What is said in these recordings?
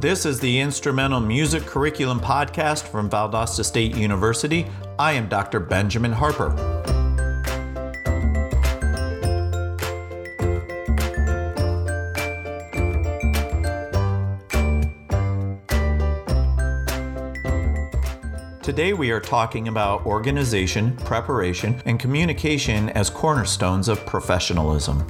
This is the Instrumental Music Curriculum Podcast from Valdosta State University. I am Dr. Benjamin Harper. Today, we are talking about organization, preparation, and communication as cornerstones of professionalism.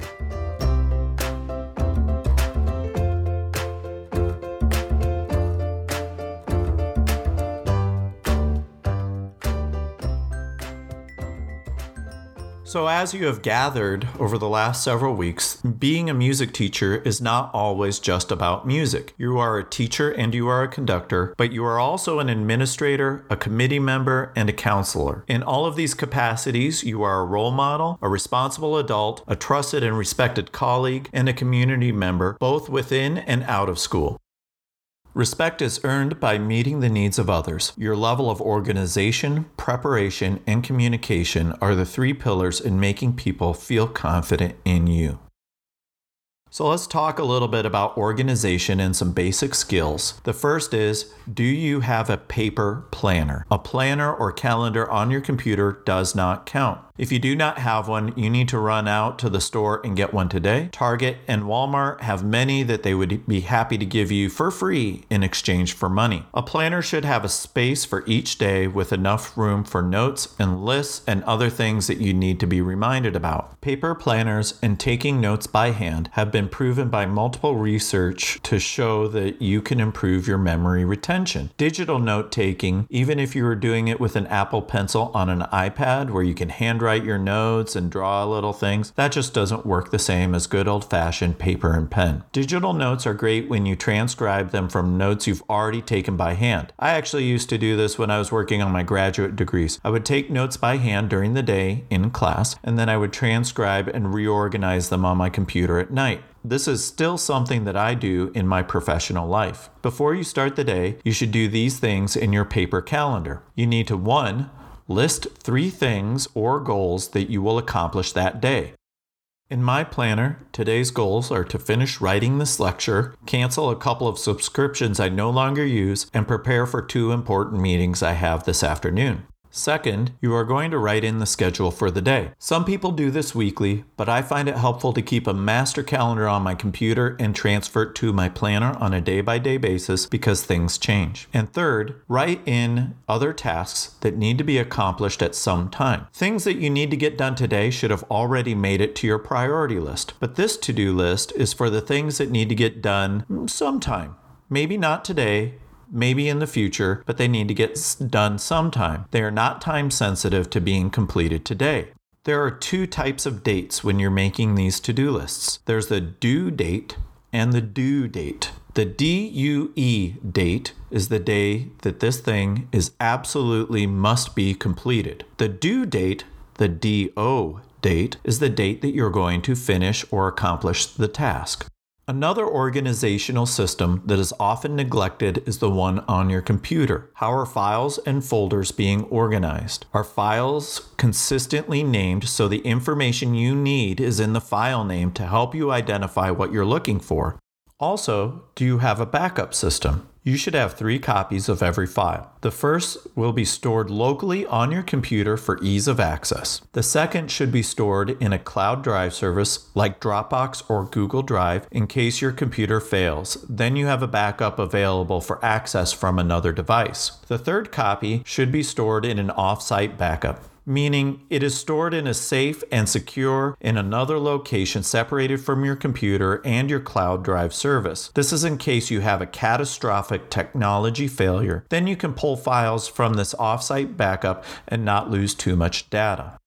So, as you have gathered over the last several weeks, being a music teacher is not always just about music. You are a teacher and you are a conductor, but you are also an administrator, a committee member, and a counselor. In all of these capacities, you are a role model, a responsible adult, a trusted and respected colleague, and a community member, both within and out of school. Respect is earned by meeting the needs of others. Your level of organization, preparation, and communication are the three pillars in making people feel confident in you. So let's talk a little bit about organization and some basic skills. The first is Do you have a paper planner? A planner or calendar on your computer does not count. If you do not have one, you need to run out to the store and get one today. Target and Walmart have many that they would be happy to give you for free in exchange for money. A planner should have a space for each day with enough room for notes and lists and other things that you need to be reminded about. Paper planners and taking notes by hand have been proven by multiple research to show that you can improve your memory retention. Digital note taking, even if you are doing it with an Apple Pencil on an iPad where you can handwrite write your notes and draw little things, that just doesn't work the same as good old fashioned paper and pen. Digital notes are great when you transcribe them from notes you've already taken by hand. I actually used to do this when I was working on my graduate degrees. I would take notes by hand during the day in class, and then I would transcribe and reorganize them on my computer at night. This is still something that I do in my professional life. Before you start the day, you should do these things in your paper calendar. You need to, one, List three things or goals that you will accomplish that day. In my planner, today's goals are to finish writing this lecture, cancel a couple of subscriptions I no longer use, and prepare for two important meetings I have this afternoon. Second, you are going to write in the schedule for the day. Some people do this weekly, but I find it helpful to keep a master calendar on my computer and transfer it to my planner on a day by day basis because things change. And third, write in other tasks that need to be accomplished at some time. Things that you need to get done today should have already made it to your priority list, but this to do list is for the things that need to get done sometime. Maybe not today, maybe in the future, but they need to get done sometime. They are not time sensitive to being completed today. There are two types of dates when you're making these to do lists there's the due date and the due date. The DUE date is the day that this thing is absolutely must be completed. The due date, the DO date, is the date that you're going to finish or accomplish the task. Another organizational system that is often neglected is the one on your computer. How are files and folders being organized? Are files consistently named so the information you need is in the file name to help you identify what you're looking for? Also, do you have a backup system? You should have three copies of every file. The first will be stored locally on your computer for ease of access. The second should be stored in a cloud drive service like Dropbox or Google Drive in case your computer fails. Then you have a backup available for access from another device. The third copy should be stored in an offsite backup meaning it is stored in a safe and secure in another location separated from your computer and your cloud drive service. This is in case you have a catastrophic technology failure. Then you can pull files from this offsite backup and not lose too much data.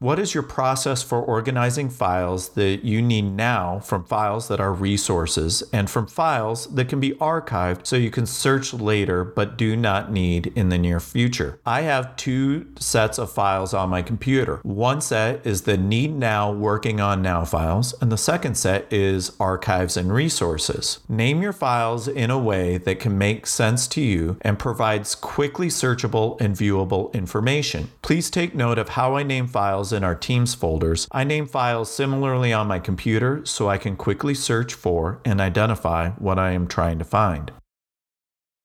What is your process for organizing files that you need now from files that are resources and from files that can be archived so you can search later but do not need in the near future? I have two sets of files on my computer. One set is the need now working on now files, and the second set is archives and resources. Name your files in a way that can make sense to you and provides quickly searchable and viewable information. Please take note of how I name files in our Teams folders, I name files similarly on my computer so I can quickly search for and identify what I am trying to find.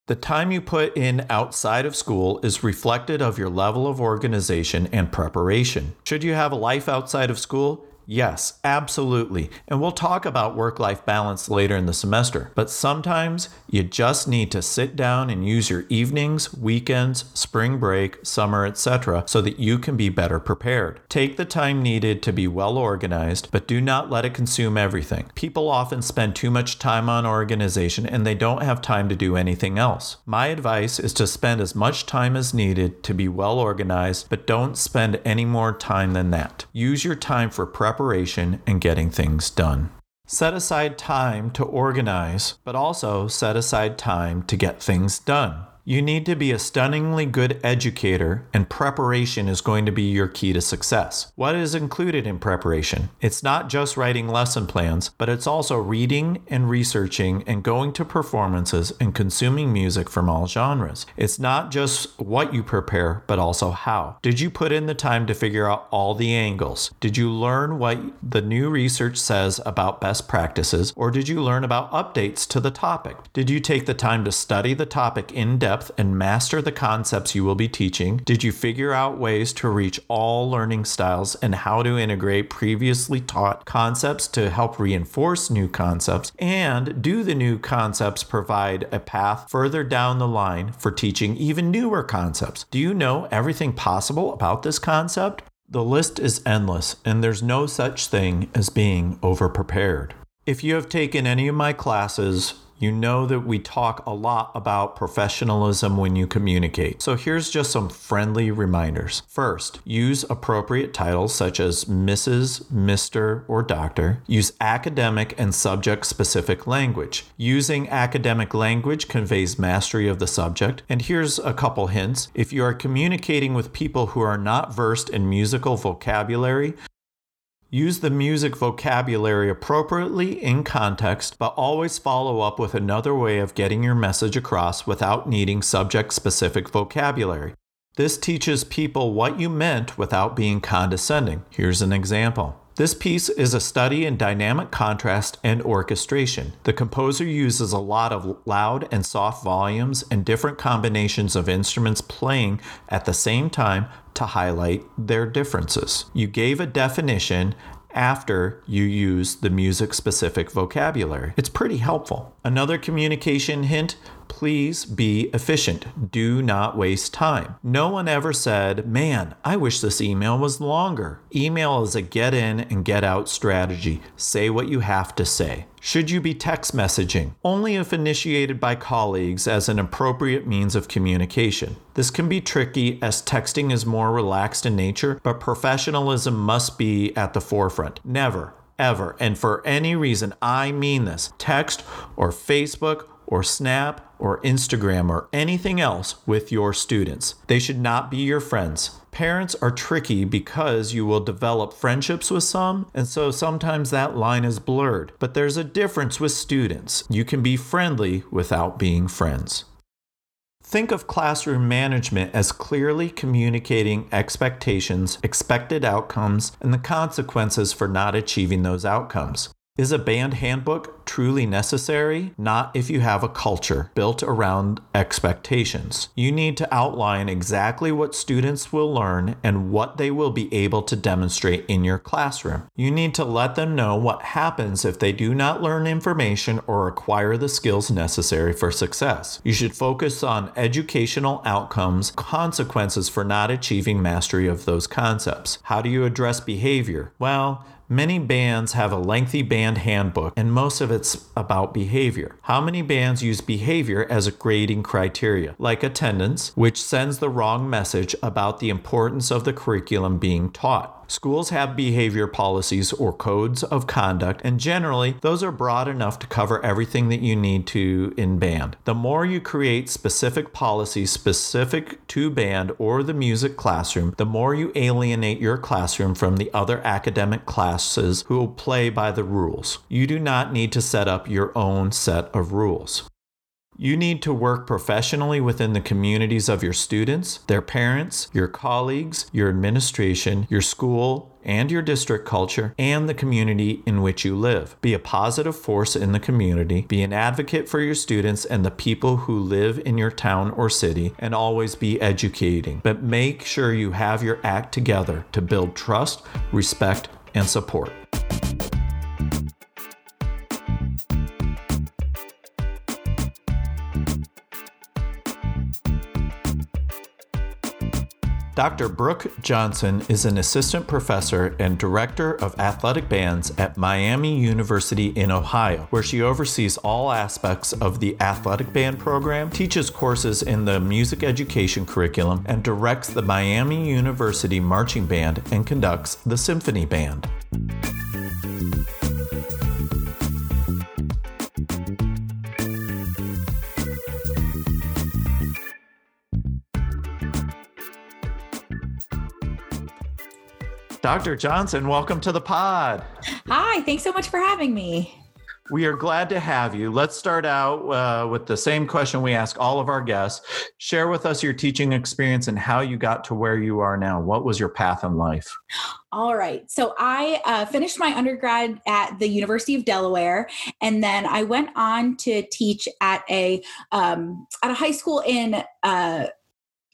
The time you put in outside of school is reflected of your level of organization and preparation. Should you have a life outside of school? Yes, absolutely. And we'll talk about work life balance later in the semester. But sometimes you just need to sit down and use your evenings, weekends, spring break, summer, etc., so that you can be better prepared. Take the time needed to be well organized, but do not let it consume everything. People often spend too much time on organization and they don't have time to do anything else. My advice is to spend as much time as needed to be well organized, but don't spend any more time than that. Use your time for preparation preparation and getting things done. Set aside time to organize, but also set aside time to get things done. You need to be a stunningly good educator, and preparation is going to be your key to success. What is included in preparation? It's not just writing lesson plans, but it's also reading and researching and going to performances and consuming music from all genres. It's not just what you prepare, but also how. Did you put in the time to figure out all the angles? Did you learn what the new research says about best practices, or did you learn about updates to the topic? Did you take the time to study the topic in depth? Depth and master the concepts you will be teaching? Did you figure out ways to reach all learning styles and how to integrate previously taught concepts to help reinforce new concepts? And do the new concepts provide a path further down the line for teaching even newer concepts? Do you know everything possible about this concept? The list is endless, and there's no such thing as being overprepared. If you have taken any of my classes, you know that we talk a lot about professionalism when you communicate. So here's just some friendly reminders. First, use appropriate titles such as Mrs., Mr., or Doctor. Use academic and subject specific language. Using academic language conveys mastery of the subject. And here's a couple hints. If you are communicating with people who are not versed in musical vocabulary, Use the music vocabulary appropriately in context, but always follow up with another way of getting your message across without needing subject specific vocabulary. This teaches people what you meant without being condescending. Here's an example. This piece is a study in dynamic contrast and orchestration. The composer uses a lot of loud and soft volumes and different combinations of instruments playing at the same time to highlight their differences. You gave a definition after you use the music specific vocabulary. It's pretty helpful. Another communication hint please be efficient. Do not waste time. No one ever said, Man, I wish this email was longer. Email is a get in and get out strategy. Say what you have to say. Should you be text messaging? Only if initiated by colleagues as an appropriate means of communication. This can be tricky as texting is more relaxed in nature, but professionalism must be at the forefront. Never, ever, and for any reason, I mean this, text or Facebook or Snap or Instagram or anything else with your students. They should not be your friends. Parents are tricky because you will develop friendships with some, and so sometimes that line is blurred. But there's a difference with students. You can be friendly without being friends. Think of classroom management as clearly communicating expectations, expected outcomes, and the consequences for not achieving those outcomes. Is a band handbook truly necessary? Not if you have a culture built around expectations. You need to outline exactly what students will learn and what they will be able to demonstrate in your classroom. You need to let them know what happens if they do not learn information or acquire the skills necessary for success. You should focus on educational outcomes, consequences for not achieving mastery of those concepts. How do you address behavior? Well, Many bands have a lengthy band handbook, and most of it's about behavior. How many bands use behavior as a grading criteria, like attendance, which sends the wrong message about the importance of the curriculum being taught? Schools have behavior policies or codes of conduct, and generally, those are broad enough to cover everything that you need to in band. The more you create specific policies specific to band or the music classroom, the more you alienate your classroom from the other academic classes who will play by the rules. You do not need to set up your own set of rules. You need to work professionally within the communities of your students, their parents, your colleagues, your administration, your school, and your district culture and the community in which you live. Be a positive force in the community, be an advocate for your students and the people who live in your town or city, and always be educating. But make sure you have your act together to build trust, respect, and support. Dr. Brooke Johnson is an assistant professor and director of athletic bands at Miami University in Ohio, where she oversees all aspects of the athletic band program, teaches courses in the music education curriculum, and directs the Miami University Marching Band and conducts the Symphony Band. Dr. Johnson, welcome to the pod. Hi, thanks so much for having me. We are glad to have you. Let's start out uh, with the same question we ask all of our guests. Share with us your teaching experience and how you got to where you are now. What was your path in life? All right. So I uh, finished my undergrad at the University of Delaware, and then I went on to teach at a um, at a high school in uh,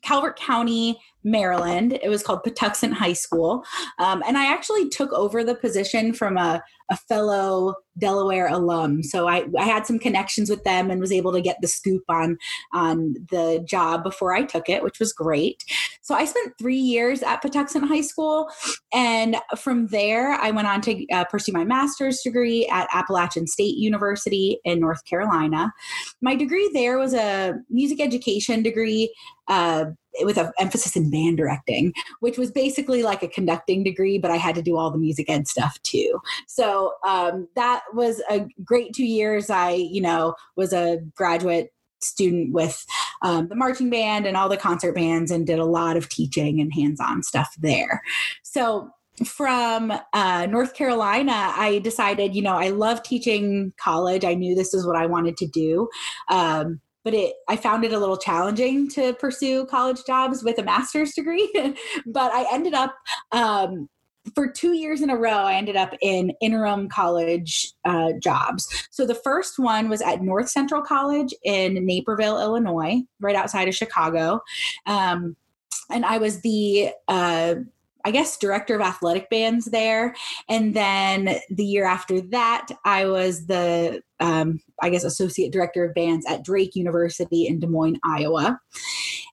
Calvert County, Maryland. It was called Patuxent High School. Um, and I actually took over the position from a, a fellow Delaware alum. So I, I had some connections with them and was able to get the scoop on, on the job before I took it, which was great. So I spent three years at Patuxent High School. And from there, I went on to uh, pursue my master's degree at Appalachian State University in North Carolina. My degree there was a music education degree. Uh, with an emphasis in band directing, which was basically like a conducting degree, but I had to do all the music ed stuff too. So um, that was a great two years. I, you know, was a graduate student with um, the marching band and all the concert bands and did a lot of teaching and hands-on stuff there. So from uh, North Carolina, I decided, you know, I love teaching college. I knew this is what I wanted to do. Um, but it I found it a little challenging to pursue college jobs with a master's degree. but I ended up um, for two years in a row, I ended up in interim college uh, jobs. So the first one was at North Central College in Naperville, Illinois, right outside of Chicago. Um, and I was the uh, I guess, director of athletic bands there. And then the year after that, I was the, um, I guess, associate director of bands at Drake University in Des Moines, Iowa.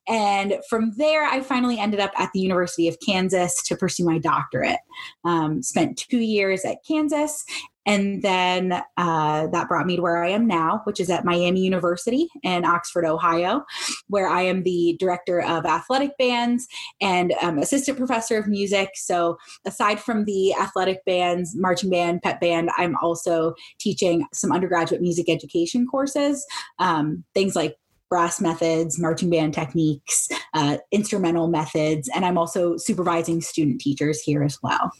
And from there, I finally ended up at the University of Kansas to pursue my doctorate. Um, spent two years at Kansas and then uh, that brought me to where I am now, which is at Miami University in Oxford, Ohio, where I am the director of athletic bands and um, assistant professor of music. So, aside from the athletic bands, marching band, pep band, I'm also teaching some undergraduate music education courses, um, things like brass methods, marching band techniques, uh, instrumental methods, and I'm also supervising student teachers here as well.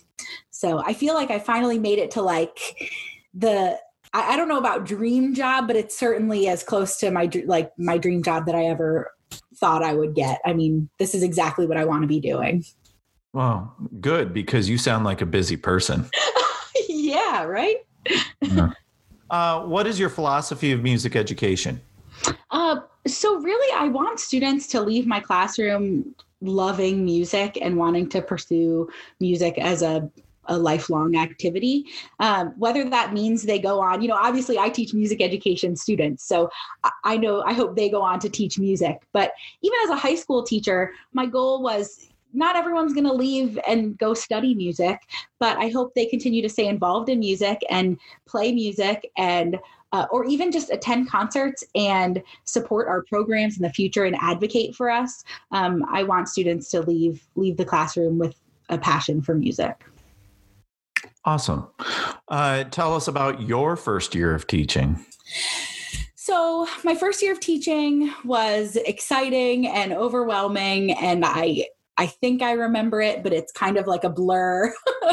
So I feel like I finally made it to like the I, I don't know about dream job, but it's certainly as close to my like my dream job that I ever thought I would get. I mean, this is exactly what I want to be doing. Well, good because you sound like a busy person. yeah, right. yeah. Uh, what is your philosophy of music education? Uh, so really, I want students to leave my classroom loving music and wanting to pursue music as a a lifelong activity. Um, whether that means they go on, you know, obviously I teach music education students, so I know I hope they go on to teach music. But even as a high school teacher, my goal was not everyone's going to leave and go study music, but I hope they continue to stay involved in music and play music and uh, or even just attend concerts and support our programs in the future and advocate for us. Um, I want students to leave leave the classroom with a passion for music. Awesome. Uh, tell us about your first year of teaching. So, my first year of teaching was exciting and overwhelming, and I I think I remember it, but it's kind of like a blur.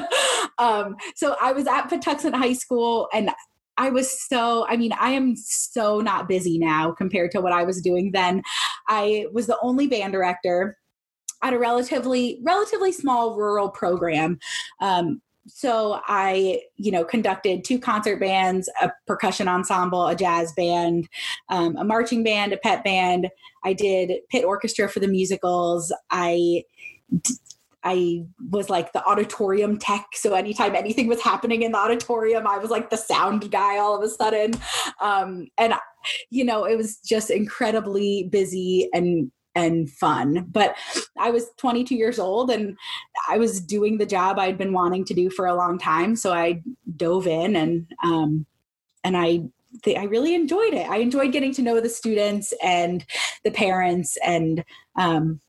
um, so I was at Patuxent High School, and I was so, I mean, I am so not busy now compared to what I was doing then. I was the only band director at a relatively relatively small rural program um, so I, you know, conducted two concert bands, a percussion ensemble, a jazz band, um, a marching band, a pep band. I did pit orchestra for the musicals. I I was like the auditorium tech. So anytime anything was happening in the auditorium, I was like the sound guy all of a sudden. Um, and, you know, it was just incredibly busy and and fun. But I was 22 years old and I was doing the job I'd been wanting to do for a long time. So I dove in and um, and I I really enjoyed it. I enjoyed getting to know the students and the parents and um,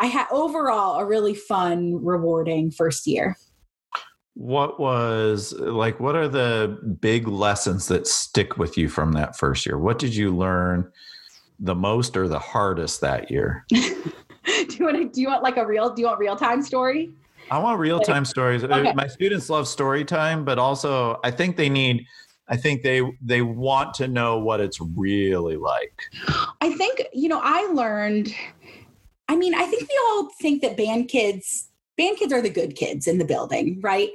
I had overall a really fun, rewarding first year. What was like, what are the big lessons that stick with you from that first year? What did you learn the most or the hardest that year? do you want to, do you want like a real do you want real time story? I want real time stories. Uh, okay. My students love story time, but also I think they need I think they they want to know what it's really like. I think, you know, I learned I mean, I think we all think that band kids band kids are the good kids in the building, right?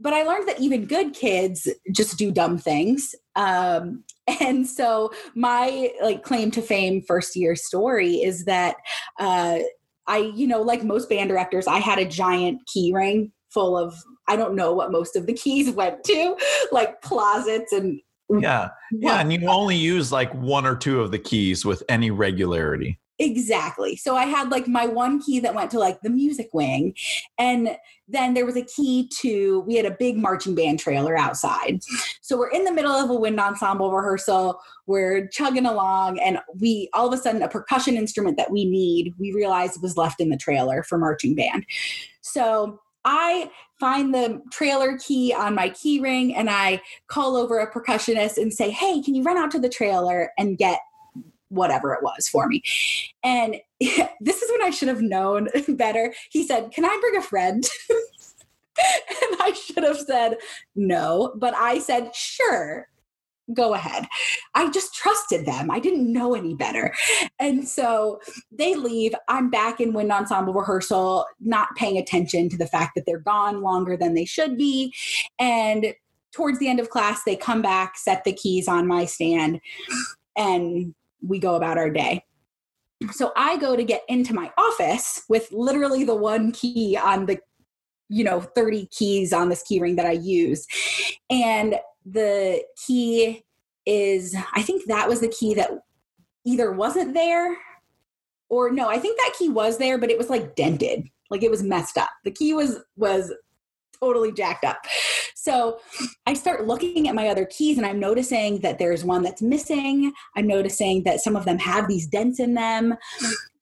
But I learned that even good kids just do dumb things. Um, and so my like claim to fame first year story is that uh, I, you know, like most band directors, I had a giant key ring full of I don't know what most of the keys went to, like closets and yeah. Yeah. And you only use like one or two of the keys with any regularity. Exactly. So I had like my one key that went to like the music wing. And then there was a key to, we had a big marching band trailer outside. So we're in the middle of a wind ensemble rehearsal. We're chugging along, and we all of a sudden, a percussion instrument that we need, we realized was left in the trailer for marching band. So I find the trailer key on my key ring and I call over a percussionist and say, Hey, can you run out to the trailer and get whatever it was for me. And this is when I should have known better. He said, Can I bring a friend? and I should have said no, but I said, Sure, go ahead. I just trusted them. I didn't know any better. And so they leave. I'm back in wind ensemble rehearsal, not paying attention to the fact that they're gone longer than they should be. And towards the end of class, they come back, set the keys on my stand, and we go about our day. So I go to get into my office with literally the one key on the, you know, 30 keys on this key ring that I use. And the key is, I think that was the key that either wasn't there or no, I think that key was there, but it was like dented. Like it was messed up. The key was was totally jacked up. So I start looking at my other keys and I'm noticing that there's one that's missing. I'm noticing that some of them have these dents in them.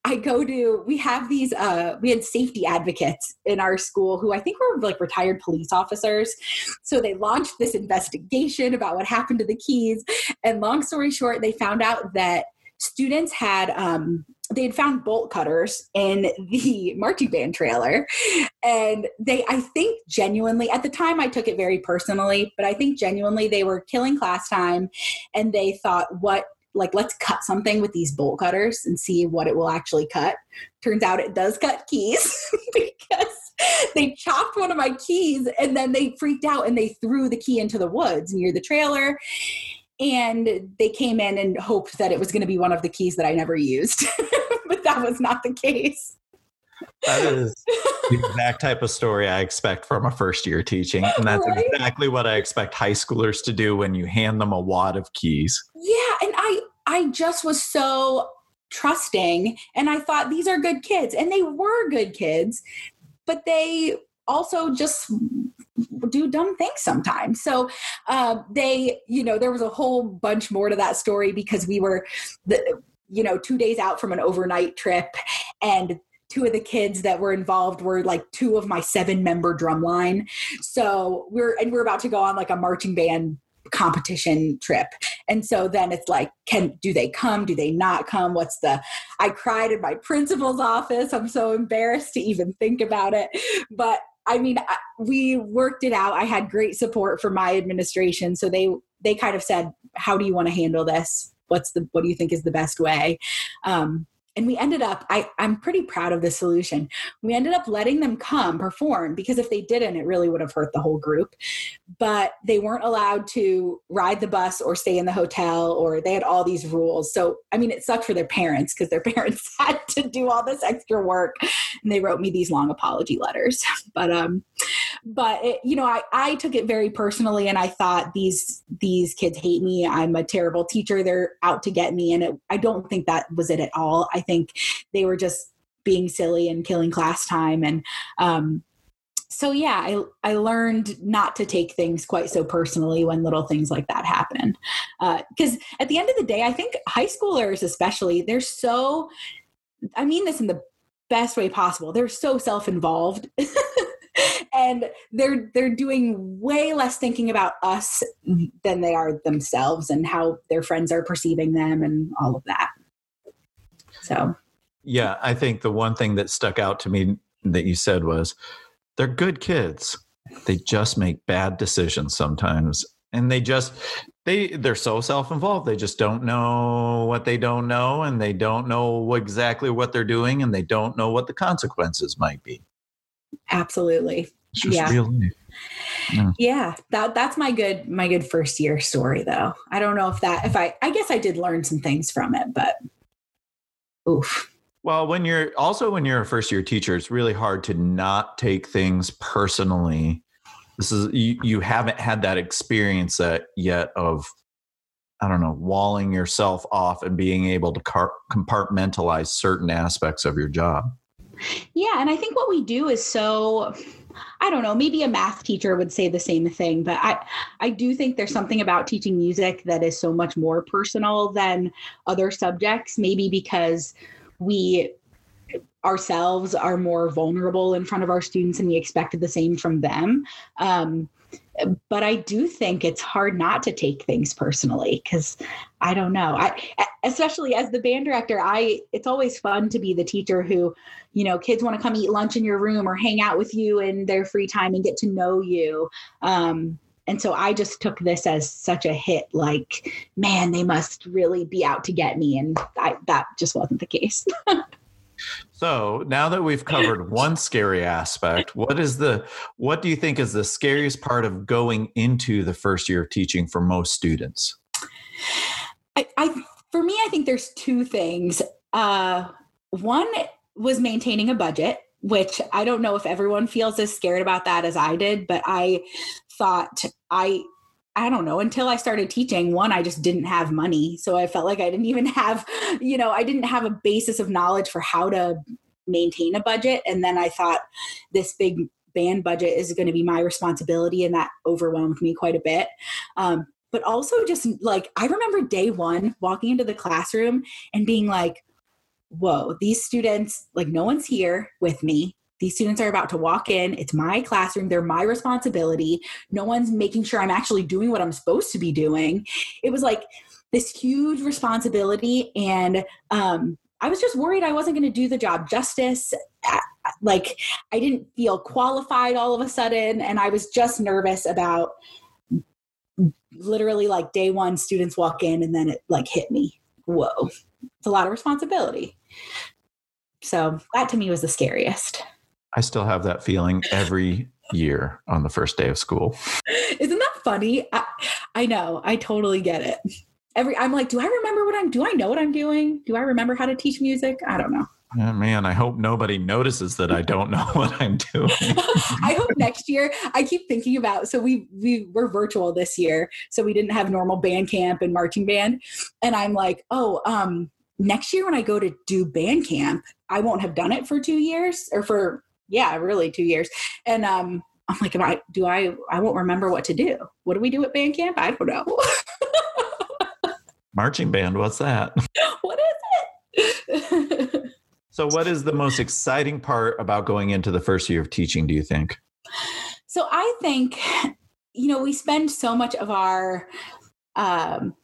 I go to we have these uh we had safety advocates in our school who I think were like retired police officers. So they launched this investigation about what happened to the keys and long story short they found out that students had um, they had found bolt cutters in the marching band trailer. And they i think genuinely at the time i took it very personally but i think genuinely they were killing class time and they thought what like let's cut something with these bolt cutters and see what it will actually cut. Turns out it does cut keys because they chopped one of my keys and then they freaked out and they threw the key into the woods near the trailer and they came in and hoped that it was going to be one of the keys that I never used, but that was not the case. That is the exact type of story I expect from a first year teaching. And that's right? exactly what I expect high schoolers to do when you hand them a wad of keys. Yeah. And I, I just was so trusting and I thought these are good kids. And they were good kids, but they also just do dumb things sometimes. So uh, they, you know, there was a whole bunch more to that story because we were the, you know, two days out from an overnight trip and two of the kids that were involved were like two of my seven member drum line. So we're, and we're about to go on like a marching band competition trip. And so then it's like can do they come? Do they not come? What's the i cried in my principal's office. I'm so embarrassed to even think about it. But I mean, we worked it out. I had great support from my administration, so they they kind of said, "How do you want to handle this? What's the what do you think is the best way?" Um, and we ended up I, i'm pretty proud of the solution. We ended up letting them come perform because if they didn't it really would have hurt the whole group. But they weren't allowed to ride the bus or stay in the hotel or they had all these rules. So i mean it sucked for their parents because their parents had to do all this extra work. And they wrote me these long apology letters. But um but it, you know I, I took it very personally and i thought these these kids hate me. I'm a terrible teacher. They're out to get me. And it, i don't think that was it at all. I think they were just being silly and killing class time. And um, so yeah I, I learned not to take things quite so personally when little things like that happen. Because uh, at the end of the day i think high schoolers especially they're so i mean this in the best way possible they're so self-involved. And they're they're doing way less thinking about us than they are themselves and how their friends are perceiving them and all of that so. Yeah i think the one thing that stuck out to me that you said was they're good kids. They just make bad decisions sometimes. And they just they they're so self-involved. They just don't know what they don't know and they don't know exactly what they're doing and they don't know what the consequences might be. Absolutely. Yeah. yeah. yeah that that's my good my good first year story though. I don't know if that if i i guess i did learn some things from it but oof. Well when you're also when you're a first year teacher it's really hard to not take things personally. This is you, you haven't had that experience that yet of i don't know walling yourself off and being able to car- compartmentalize certain aspects of your job. Yeah and i think what we do is so I don't know, maybe a math teacher would say the same thing, but I I do think there's something about teaching music that is so much more personal than other subjects, maybe because we ourselves are more vulnerable in front of our students and we expected the same from them. Um, but I do think it's hard not to take things personally because I don't know. I especially as the band director, I it's always fun to be the teacher who, you know, kids want to come eat lunch in your room or hang out with you in their free time and get to know you. Um, and so I just took this as such a hit. Like, man, they must really be out to get me, and I, that just wasn't the case. So now that we've covered one scary aspect, what is the what do you think is the scariest part of going into the first year of teaching for most students? I, I for me, I think there's two things. Uh, one was maintaining a budget, which I don't know if everyone feels as scared about that as I did, but I thought I I don't know, until I started teaching, one, I just didn't have money. So I felt like I didn't even have, you know, I didn't have a basis of knowledge for how to maintain a budget. And then I thought this big band budget is going to be my responsibility. And that overwhelmed me quite a bit. Um, but also just like, I remember day one walking into the classroom and being like, whoa, these students, like, no one's here with me these students are about to walk in. It's my classroom. They're my responsibility. No one's making sure I'm actually doing what I'm supposed to be doing. It was like this huge responsibility. And um, I was just worried I wasn't going to do the job justice. Like, I didn't feel qualified all of a sudden. And I was just nervous about literally like day one, students walk in and then it like hit me. Whoa, it's a lot of responsibility. So that to me was the scariest. I still have that feeling every year on the first day of school. Isn't that funny? I, I know. I totally get it. Every I'm like, do I remember what I'm do I know what I'm doing? Do I remember how to teach music? I don't know. Oh, man, I hope nobody notices that I don't know what I'm doing. I hope next year. I keep thinking about. So we we were virtual this year, so we didn't have normal band camp and marching band, and I'm like, oh, um, next year when I go to do band camp, I won't have done it for two years or for yeah, really two years. And um, I'm like, am I, do I, I won't remember what to do. What do we do at band camp? I don't know. Marching band, what's that? What is it? so, what is the most exciting part about going into the first year of teaching, do you think? So, I think, you know, we spend so much of our, um,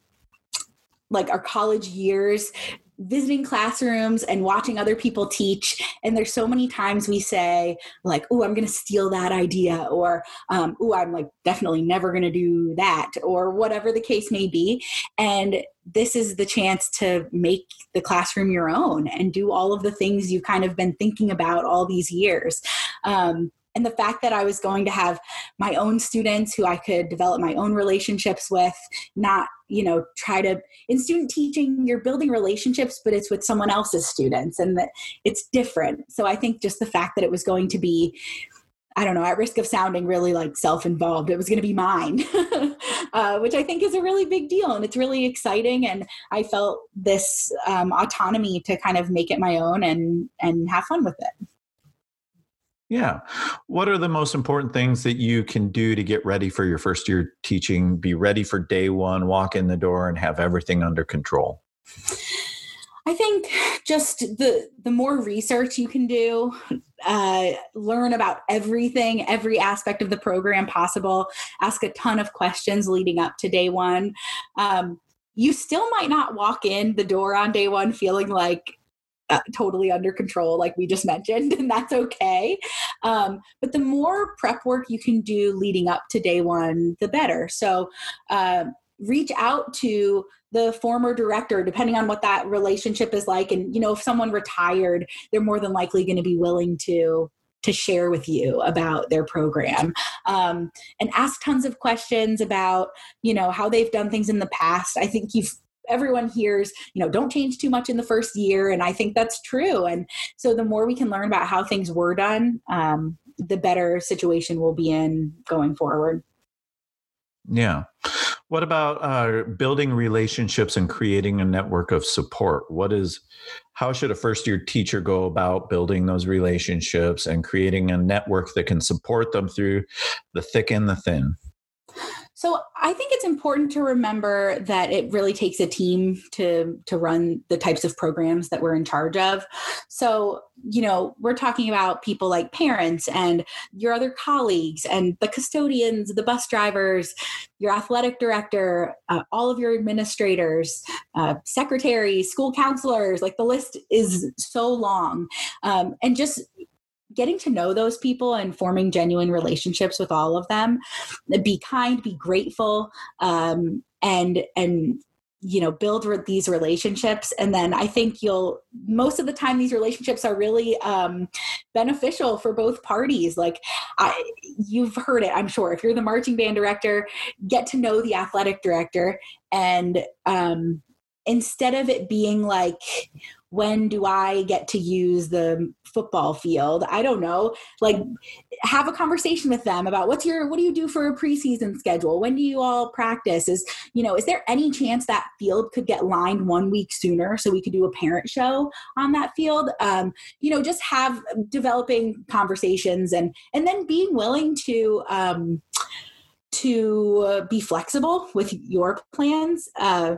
like our college years visiting classrooms and watching other people teach. And there's so many times we say like oh i'm going to steal that idea or um, oh i'm like definitely never going to do that or whatever the case may be. And this is the chance to make the classroom your own and do all of the things you've kind of been thinking about all these years. Um, and the fact that I was going to have my own students who I could develop my own relationships with, not, you know, try to, in student teaching, you're building relationships, but it's with someone else's students and that it's different. So I think just the fact that it was going to be, I don't know, at risk of sounding really like self involved, it was going to be mine, uh, which I think is a really big deal. And it's really exciting. And I felt this um, autonomy to kind of make it my own and, and have fun with it. Yeah. What are the most important things that you can do to get ready for your first year teaching? Be ready for day one, walk in the door, and have everything under control? I think just the the more research you can do, uh, learn about everything, every aspect of the program possible. Ask a ton of questions leading up to day one. Um, you still might not walk in the door on day one feeling like uh, totally under control, like we just mentioned, and that's okay. Um, but the more prep work you can do leading up to day one, the better. So, uh, reach out to the former director depending on what that relationship is like and you know if someone retired they're more than likely going to be willing to to share with you about their program um, and ask tons of questions about you know how they've done things in the past i think you've everyone hears you know don't change too much in the first year. And i think that's true. And so the more we can learn about how things were done um, the better situation we'll be in going forward. Yeah. What about uh, building relationships and creating a network of support? What is how should a first year teacher go about building those relationships and creating a network that can support them through the thick and the thin so I think it's important to remember that it really takes a team to to run the types of programs that we're in charge of. So, you know, we're talking about people like parents and your other colleagues and the custodians, the bus drivers, your athletic director, uh, all of your administrators, uh, secretaries, school counselors, like the list is so long. Um, and just getting to know those people and forming genuine relationships with all of them be kind be grateful um, and and you know build re- these relationships. And then i think you'll most of the time these relationships are really um, beneficial for both parties. Like I, you've heard it i'm sure. If you're the marching band director get to know the athletic director and um, instead of it being like when do I get to use the football field? I don't know. Like have a conversation with them about what's your what do you do for a preseason schedule? When do you all practice? Is, you know, is there any chance that field could get lined one week sooner so we could do a parent show on that field? Um, you know, just have developing conversations and and then being willing to um to be flexible with your plans. Uh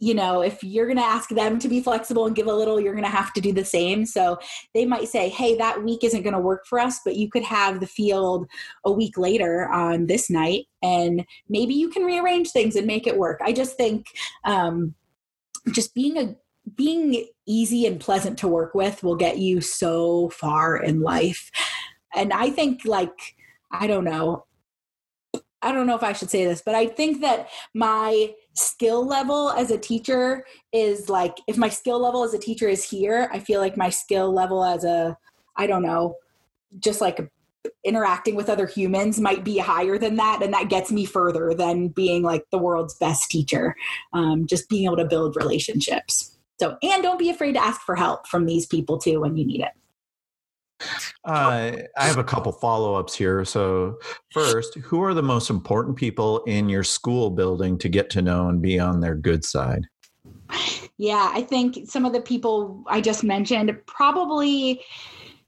you know, if you're going to ask them to be flexible and give a little, you're going to have to do the same. So they might say, hey, that week isn't going to work for us, but you could have the field a week later on this night, and maybe you can rearrange things and make it work. I just think um, just being a being easy and pleasant to work with will get you so far in life. And I think like I don't know, I don't know if I should say this, but I think that my skill level as a teacher is like if my skill level as a teacher is here, I feel like my skill level as a I don't know, just like interacting with other humans might be higher than that and that gets me further than being like the world's best teacher um, just being able to build relationships. So and don't be afraid to ask for help from these people too when you need it uh, I have a couple follow ups here. So, first, who are the most important people in your school building to get to know and be on their good side? Yeah, I think some of the people I just mentioned probably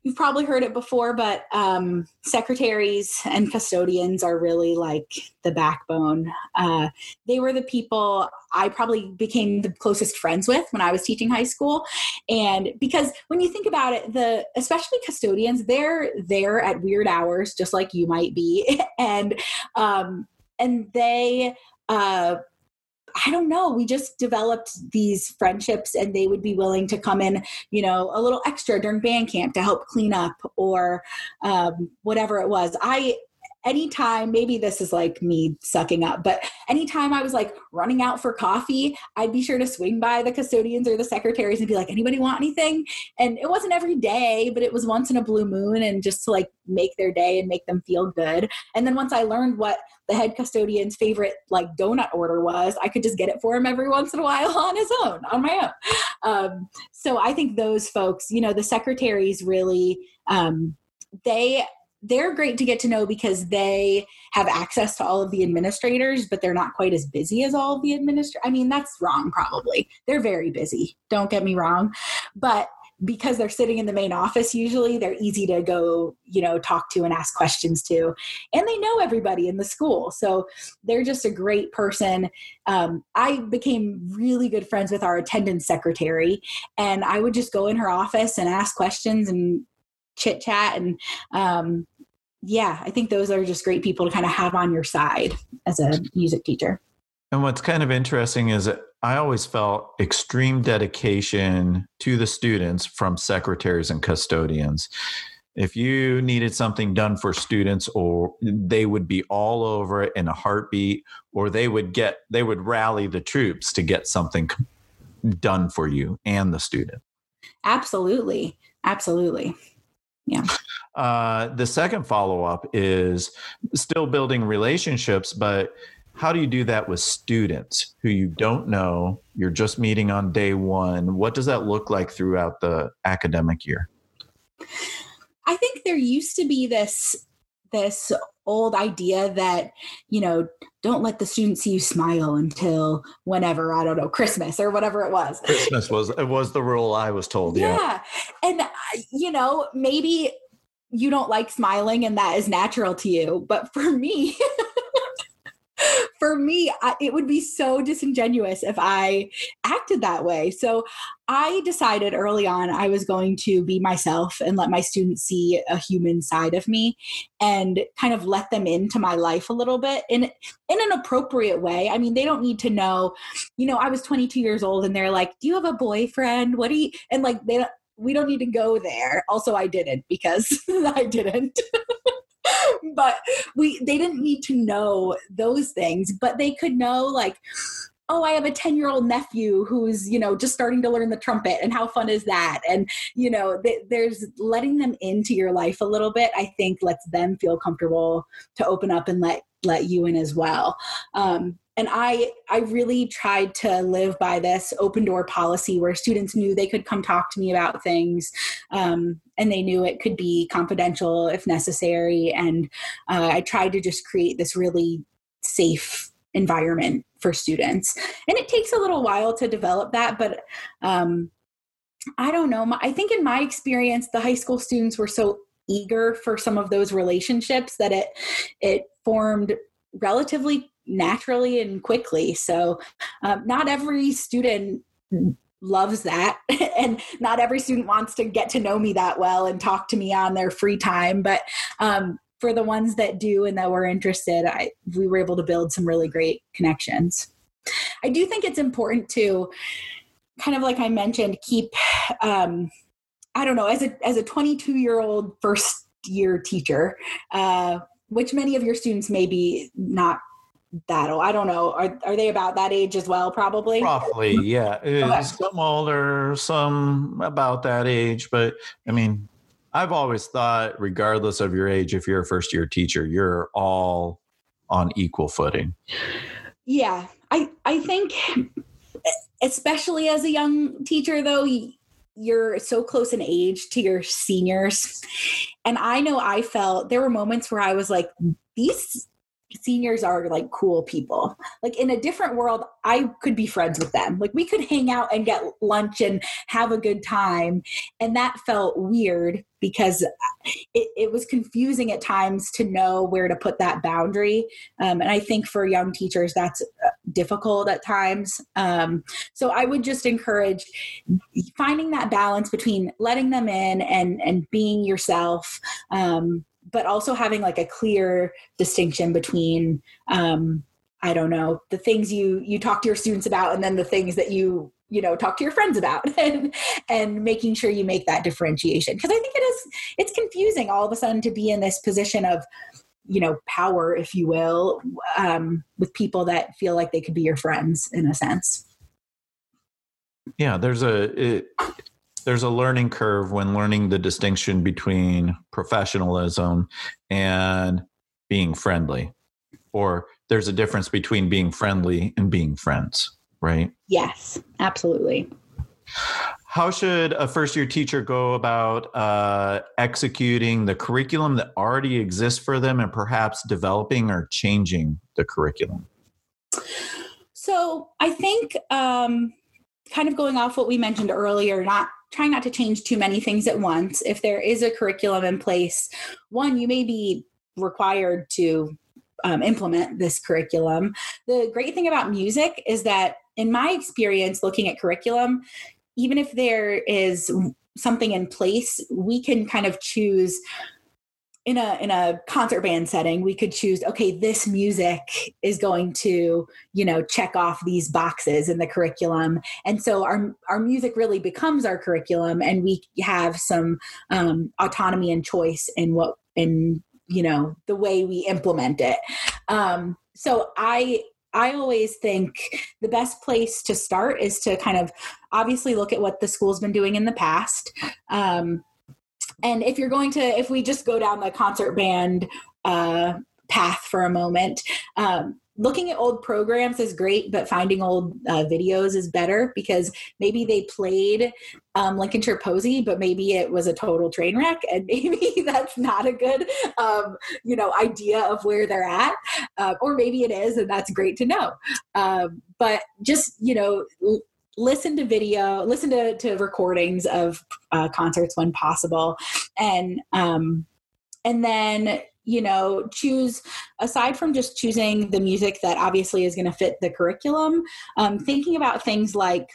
you've probably heard it before, but um, secretaries and custodians are really like the backbone. Uh, they were the people I probably became the closest friends with when I was teaching high school, and because when you think about it, the especially custodians, they're there at weird hours, just like you might be, and um, and they. Uh, I don't know, we just developed these friendships and they would be willing to come in, you know, a little extra during band camp to help clean up or um, whatever it was. I anytime, maybe this is like me sucking up, but anytime I was like running out for coffee, I'd be sure to swing by the custodians or the secretaries and be like, anybody want anything? And it wasn't every day, but it was once in a blue moon and just to like make their day and make them feel good. And then once I learned what the head custodian's favorite like donut order was, I could just get it for him every once in a while on his own, on my own. Um, so I think those folks, you know, the secretaries really, um, they they're great to get to know because they have access to all of the administrators, but they're not quite as busy as all of the administrators. I mean, that's wrong, probably. They're very busy, don't get me wrong. But because they're sitting in the main office usually they're easy to go you know talk to and ask questions to and they know everybody in the school so they're just a great person um, i became really good friends with our attendance secretary and i would just go in her office and ask questions and chit chat and um, yeah, I think those are just great people to kind of have on your side as a music teacher. And what's kind of interesting is that I always felt extreme dedication to the students from secretaries and custodians. If you needed something done for students or they would be all over it in a heartbeat or they would get they would rally the troops to get something done for you and the student. Absolutely. Absolutely. Yeah. Uh, the second follow up is still building relationships, but how do you do that with students who you don't know? You're just meeting on day one. What does that look like throughout the academic year? I think there used to be this this old idea that you know don't let the students see you smile until whenever i don't know christmas or whatever it was christmas was it was the rule i was told yeah, yeah. and uh, you know maybe you don't like smiling and that is natural to you. But for me, for me, I, it would be so disingenuous if I acted that way. So I decided early on I was going to be myself and let my students see a human side of me and kind of let them into my life a little bit in in an appropriate way. I mean, they don't need to know, you know, I was 22 years old and they're like, "Do you have a boyfriend? What do you?" And like they don't we don't need to go there. Also, I didn't because I didn't. but we they didn't need to know those things, but they could know like oh i have a 10 year old nephew who's you know just starting to learn the trumpet and how fun is that? And you know th- there's letting them into your life a little bit i think lets them feel comfortable to open up and let let you in as well. Um, and i i really tried to live by this open door policy where students knew they could come talk to me about things um, and they knew it could be confidential if necessary. And uh, i tried to just create this really safe environment for students. And it takes a little while to develop that but um, i don't know. I think in my experience the high school students were so eager for some of those relationships that it it formed relatively naturally and quickly. So, um, not every student loves that and not every student wants to get to know me that well and talk to me on their free time but um, for the ones that do and that were interested I, we were able to build some really great connections i do think it's important to kind of like i mentioned keep um, i don't know as a as a 22 year old first year teacher uh, which many of your students may be not that old. I don't know. Are are they about that age as well? Probably. Roughly, yeah. Okay. Some older, some about that age. But I mean, I've always thought, regardless of your age, if you're a first year teacher, you're all on equal footing. Yeah, I I think, especially as a young teacher, though. You're so close in age to your seniors. And I know I felt there were moments where I was like, these seniors are like cool people. Like in a different world, I could be friends with them. Like we could hang out and get lunch and have a good time. And that felt weird because it, it was confusing at times to know where to put that boundary. Um, and I think for young teachers, that's uh, difficult at times. Um, so I would just encourage finding that balance between letting them in and, and being yourself. Um, but also having like a clear distinction between um, I don't know, the things you you talk to your students about and then the things that you you know talk to your friends about and and making sure you make that differentiation. Because i think it is it's confusing all of a sudden to be in this position of you know power if you will um, with people that feel like they could be your friends in a sense. Yeah there's a it, there's a learning curve when learning the distinction between professionalism and being friendly or there's a difference between being friendly and being friends right? Yes absolutely. How should a first year teacher go about uh, executing the curriculum that already exists for them and perhaps developing or changing the curriculum? So i think um, kind of going off what we mentioned earlier not trying not to change too many things at once. If there is a curriculum in place, one, you may be required to um, implement this curriculum. The great thing about music is that, in my experience looking at curriculum, even if there is something in place, we can kind of choose in a in a concert band setting we could choose okay this music is going to you know check off these boxes in the curriculum and so our our music really becomes our curriculum and we have some um, autonomy and choice in what in you know the way we implement it um, so i I always think the best place to start is to kind of obviously look at what the school's been doing in the past. Um, and if you're going to if we just go down the concert band uh, path for a moment um, looking at old programs is great but finding old uh, videos is better because maybe they played um, lincolnshire posy but maybe it was a total train wreck and maybe that's not a good um, you know idea of where they're at uh, or maybe it is and that's great to know. Um, but just you know listen to video, listen to, to recordings of uh, concerts when possible, and um, and then you know choose aside from just choosing the music that obviously is going to fit the curriculum, um, thinking about things like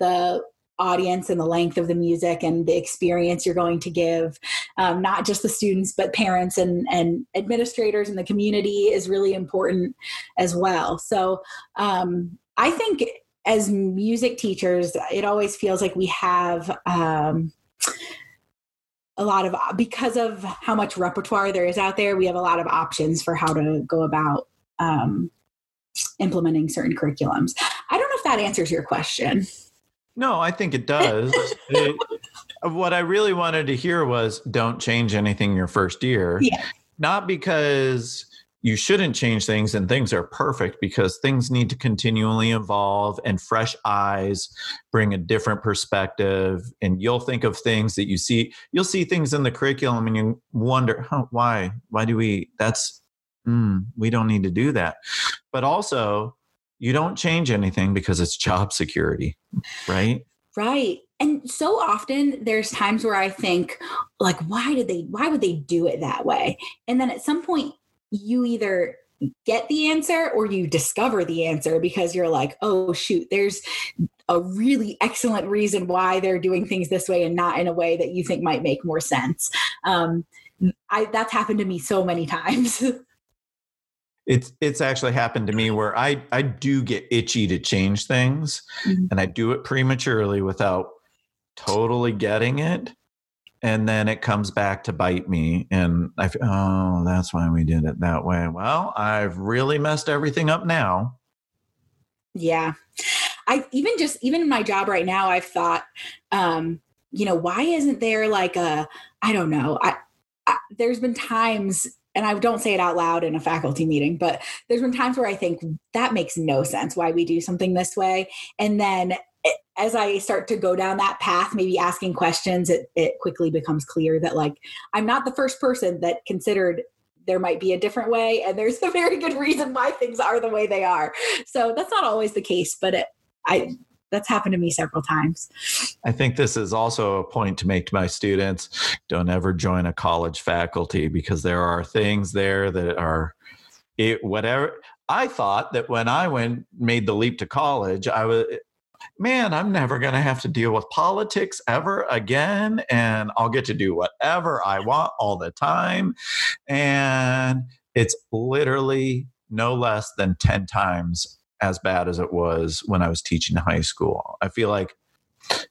the audience and the length of the music and the experience you're going to give um, not just the students but parents and, and administrators and the community is really important as well. So um, i think as music teachers, it always feels like we have um, a lot of because of how much repertoire there is out there. We have a lot of options for how to go about um, implementing certain curriculums. I don't know if that answers your question. No, I think it does. it, what I really wanted to hear was don't change anything your first year. Yeah. Not because you shouldn't change things and things are perfect because things need to continually evolve and fresh eyes bring a different perspective and you'll think of things that you see you'll see things in the curriculum and you wonder huh, why? Why do we that's mm, we don't need to do that. But also you don't change anything because it's job security right? Right. And so often there's times where i think like why did they why would they do it that way? And then at some point you either get the answer or you discover the answer because you're like, oh, shoot, there's a really excellent reason why they're doing things this way and not in a way that you think might make more sense. Um, I, that's happened to me so many times. it's it's actually happened to me where I I do get itchy to change things, mm-hmm. and I do it prematurely without totally getting it and then it comes back to bite me and i feel, oh that's why we did it that way well i've really messed everything up now yeah i even just even in my job right now i've thought um you know why isn't there like a i don't know I, I there's been times and I don't say it out loud in a faculty meeting, but there's been times where I think that makes no sense why we do something this way. And then as I start to go down that path, maybe asking questions, it, it quickly becomes clear that like I'm not the first person that considered there might be a different way, and there's a very good reason why things are the way they are. So that's not always the case, but it, I that's happened to me several times. I think this is also a point to make to my students. Don't ever join a college faculty because there are things there that are it whatever I thought that when I went made the leap to college, I was man, I'm never going to have to deal with politics ever again. And I'll get to do whatever I want all the time. And it's literally no less than 10 times as bad as it was when I was teaching high school. I feel like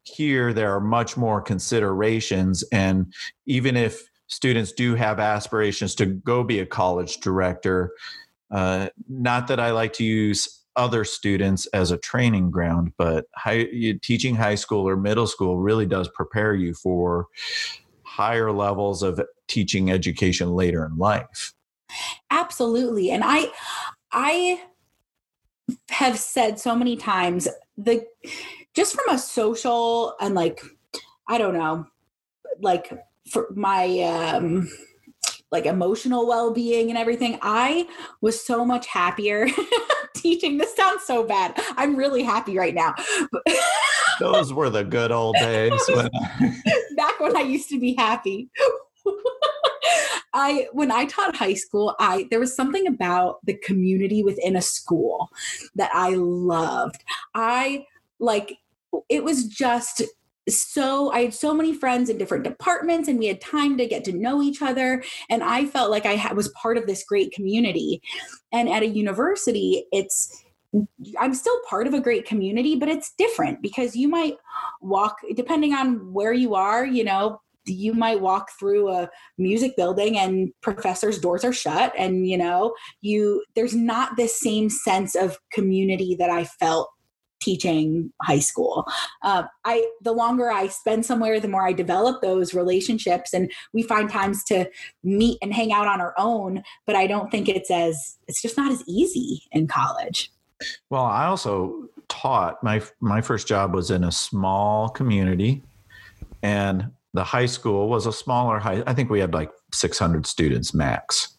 here there are much more considerations. And even if students do have aspirations to go be a college director, uh, not that I like to use other students as a training ground, but high, teaching high school or middle school really does prepare you for higher levels of teaching education later in life. Absolutely. And I, I have said so many times the just from a social and like I don't know, like for my um like emotional well-being and everything i was so much happier teaching. This sounds so bad. I'm really happy right now. Those were the good old days when back when i used to be happy. I when I taught high school, I there was something about the community within a school that I loved. I like it was just so I had so many friends in different departments and we had time to get to know each other and I felt like I ha- was part of this great community. And at a university, it's I'm still part of a great community, but it's different because you might walk depending on where you are, you know, you might walk through a music building and professors doors are shut and you know you there's not this same sense of community that i felt teaching high school. Uh, i the longer i spend somewhere the more i develop those relationships and we find times to meet and hang out on our own but i don't think it's as it's just not as easy in college. Well i also taught my my first job was in a small community and the high school was a smaller high i think we had like 600 students max.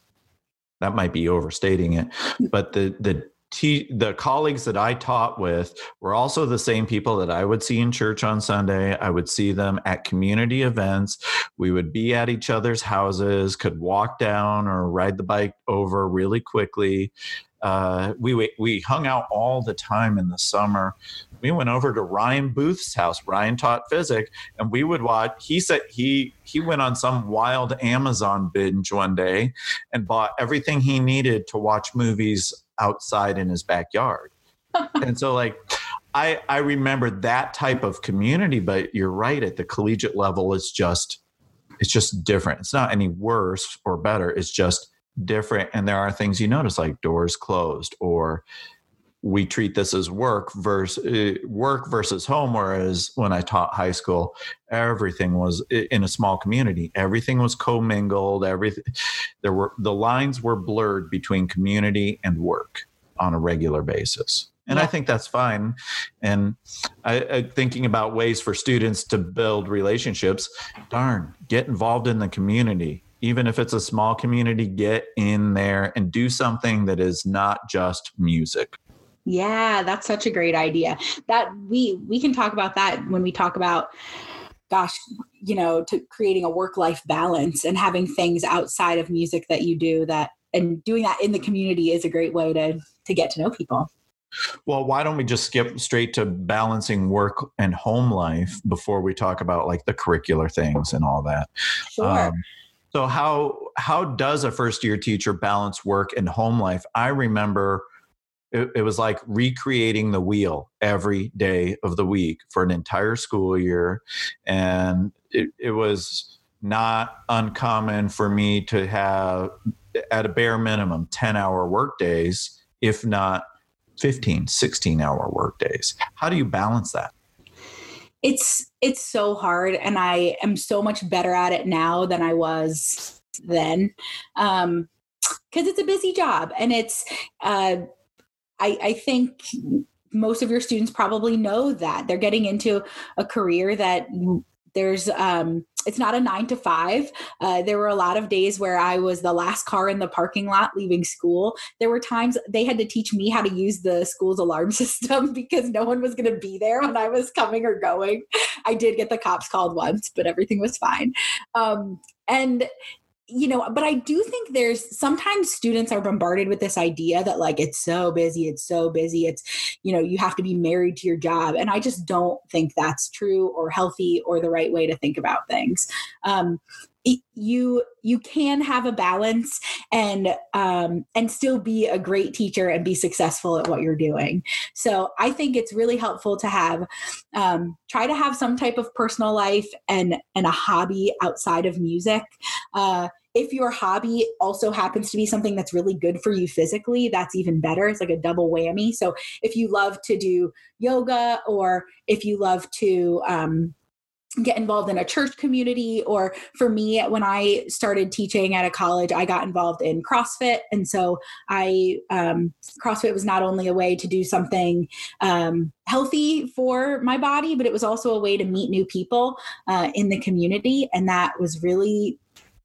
That might be overstating it but the the te- the colleagues that I taught with were also the same people that I would see in church on Sunday. I would see them at community events. We would be at each other's houses, could walk down or ride the bike over really quickly. Uh, we we hung out all the time in the summer. We went over to Ryan Booth's house. Ryan taught physics, and we would watch. He said he he went on some wild Amazon binge one day and bought everything he needed to watch movies outside in his backyard. and so like I I remember that type of community, but you're right at the collegiate level it's just it's just different. It's not any worse or better. It's just different and there are things you notice like doors closed or we treat this as work versus uh, work versus home whereas when i taught high school everything was in a small community. Everything was commingled everything there were the lines were blurred between community and work on a regular basis. And yeah. i think that's fine. And I, I, thinking about ways for students to build relationships darn get involved in the community. Even if it's a small community get in there and do something that is not just music yeah, that's such a great idea. That we we can talk about that when we talk about gosh, you know, to creating a work life balance and having things outside of music that you do that and doing that in the community is a great way to to get to know people. Well, why don't we just skip straight to balancing work and home life before we talk about like the curricular things and all that? Sure. Um, so how how does a first year teacher balance work and home life? I remember it, it, was like recreating the wheel every day of the week for an entire school year. And it, it was not uncommon for me to have at a bare minimum 10 hour work days if not 15 16 hour work days. How do you balance that? It's it's so hard and i am so much better at it now than i was then um because it's a busy job and it's uh I, I think most of your students probably know that. They're getting into a career that there's um it's not a nine to five. Uh, there were a lot of days where i was the last car in the parking lot leaving school. There were times they had to teach me how to use the school's alarm system because no one was going to be there when i was coming or going. I did get the cops called once but everything was fine. Um, and you know, but I do think there's sometimes students are bombarded with this idea that like it's so busy, it's so busy, it's, you know, you have to be married to your job. And I just don't think that's true or healthy or the right way to think about things. Um, you you can have a balance and um, and still be a great teacher and be successful at what you're doing. So I think it's really helpful to have um, try to have some type of personal life and and a hobby outside of music. Uh, if your hobby also happens to be something that's really good for you physically, that's even better. It's like a double whammy. So if you love to do yoga or if you love to um, get involved in a church community or for me when i started teaching at a college i got involved in crossfit and so i um, crossfit was not only a way to do something um, healthy for my body but it was also a way to meet new people uh, in the community and that was really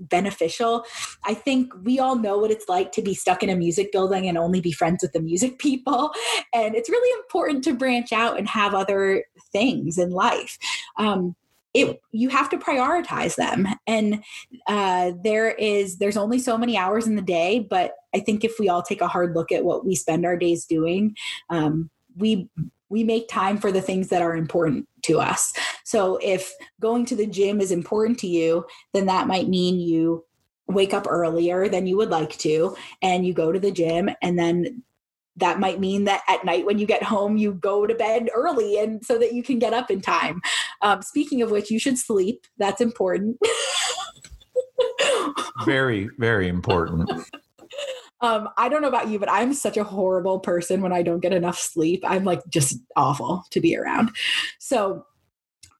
beneficial. I think we all know what it's like to be stuck in a music building and only be friends with the music people. And it's really important to branch out and have other things in life. Um, it you have to prioritize them and uh, there is there's only so many hours in the day but i think if we all take a hard look at what we spend our days doing um, we we make time for the things that are important to us. So if going to the gym is important to you then that might mean you wake up earlier than you would like to and you go to the gym. And then that might mean that at night when you get home you go to bed early and so that you can get up in time. Um, speaking of which you should sleep. That's important. Very very important um, I don't know about you, but I'm such a horrible person when I don't get enough sleep. I'm like just awful to be around. So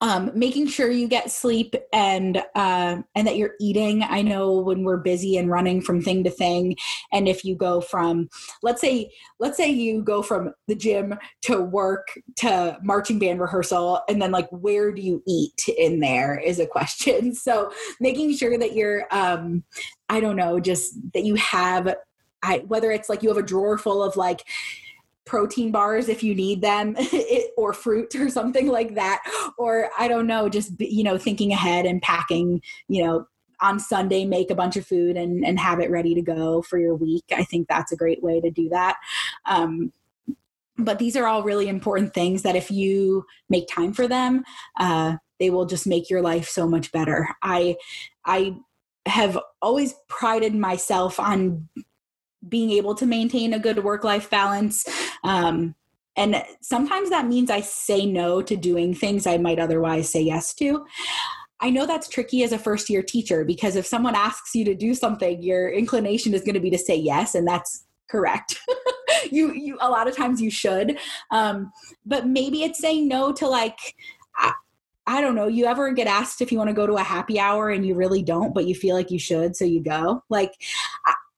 um, making sure you get sleep and uh, and that you're eating. I know when we're busy and running from thing to thing, and if you go from let's say let's say you go from the gym to work to marching band rehearsal, and then like where do you eat in there is a question. So making sure that you're um, I don't know, just that you have I, whether it's like you have a drawer full of like protein bars if you need them or fruit or something like that or i don't know just you know thinking ahead and packing you know on sunday make a bunch of food and, and have it ready to go for your week. I think that's a great way to do that. Um, but these are all really important things that if you make time for them uh, they will just make your life so much better. I i have always prided myself on being able to maintain a good work life balance. Um, and sometimes that means I say no to doing things I might otherwise say yes to. I know that's tricky as a first year teacher because if someone asks you to do something, your inclination is going to be to say yes, and that's correct. you, you, a lot of times you should, um, but maybe it's saying no to like. I, I don't know. You ever get asked if you want to go to a happy hour and you really don't, but you feel like you should, so you go? Like,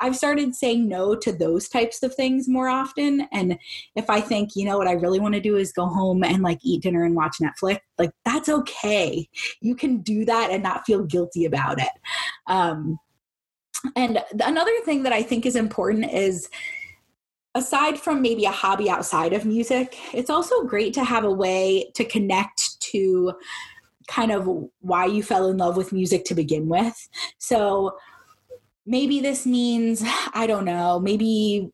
I've started saying no to those types of things more often. And if I think, you know, what I really want to do is go home and like eat dinner and watch Netflix, like that's okay. You can do that and not feel guilty about it. Um, and another thing that I think is important is aside from maybe a hobby outside of music, it's also great to have a way to connect to kind of why you fell in love with music to begin with. So, maybe this means i don't know maybe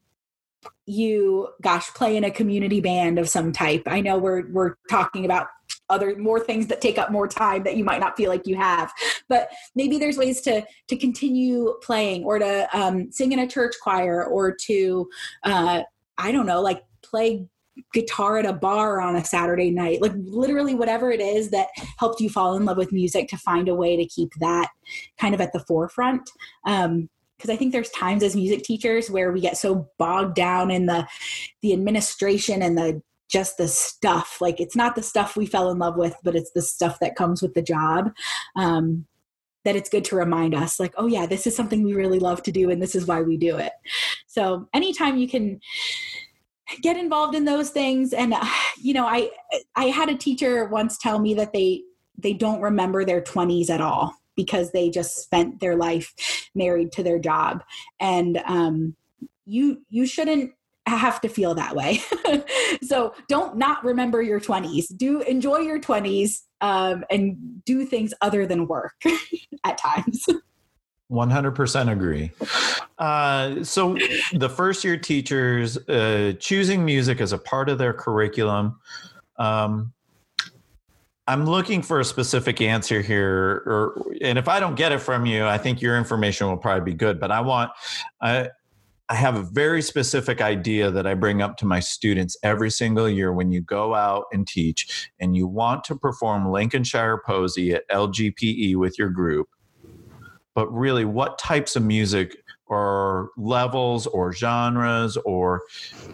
you gosh play in a community band of some type. I know we're we're talking about other more things that take up more time that you might not feel like you have but maybe there's ways to to continue playing or to um, sing in a church choir or to uh, i don't know like play guitar at a bar on a Saturday night, like literally whatever it is that helped you fall in love with music to find a way to keep that kind of at the forefront. Um, because I think there's times as music teachers where we get so bogged down in the the administration and the just the stuff. Like it's not the stuff we fell in love with, but it's the stuff that comes with the job. Um, that it's good to remind us, like, oh yeah, this is something we really love to do, and this is why we do it. So anytime you can get involved in those things. And uh, you know i i had a teacher once tell me that they they don't remember their 20s at all because they just spent their life married to their job. And um you you shouldn't have to feel that way. So don't not remember your 20s do enjoy your 20s um, and do things other than work at times 100% agree. Uh, so, the first year teachers uh, choosing music as a part of their curriculum. Um, I'm looking for a specific answer here, or and if I don't get it from you, I think your information will probably be good. But I want, I, I have a very specific idea that I bring up to my students every single year when you go out and teach, and you want to perform Lincolnshire Posy at LGPE with your group. But really, what types of music or levels or genres or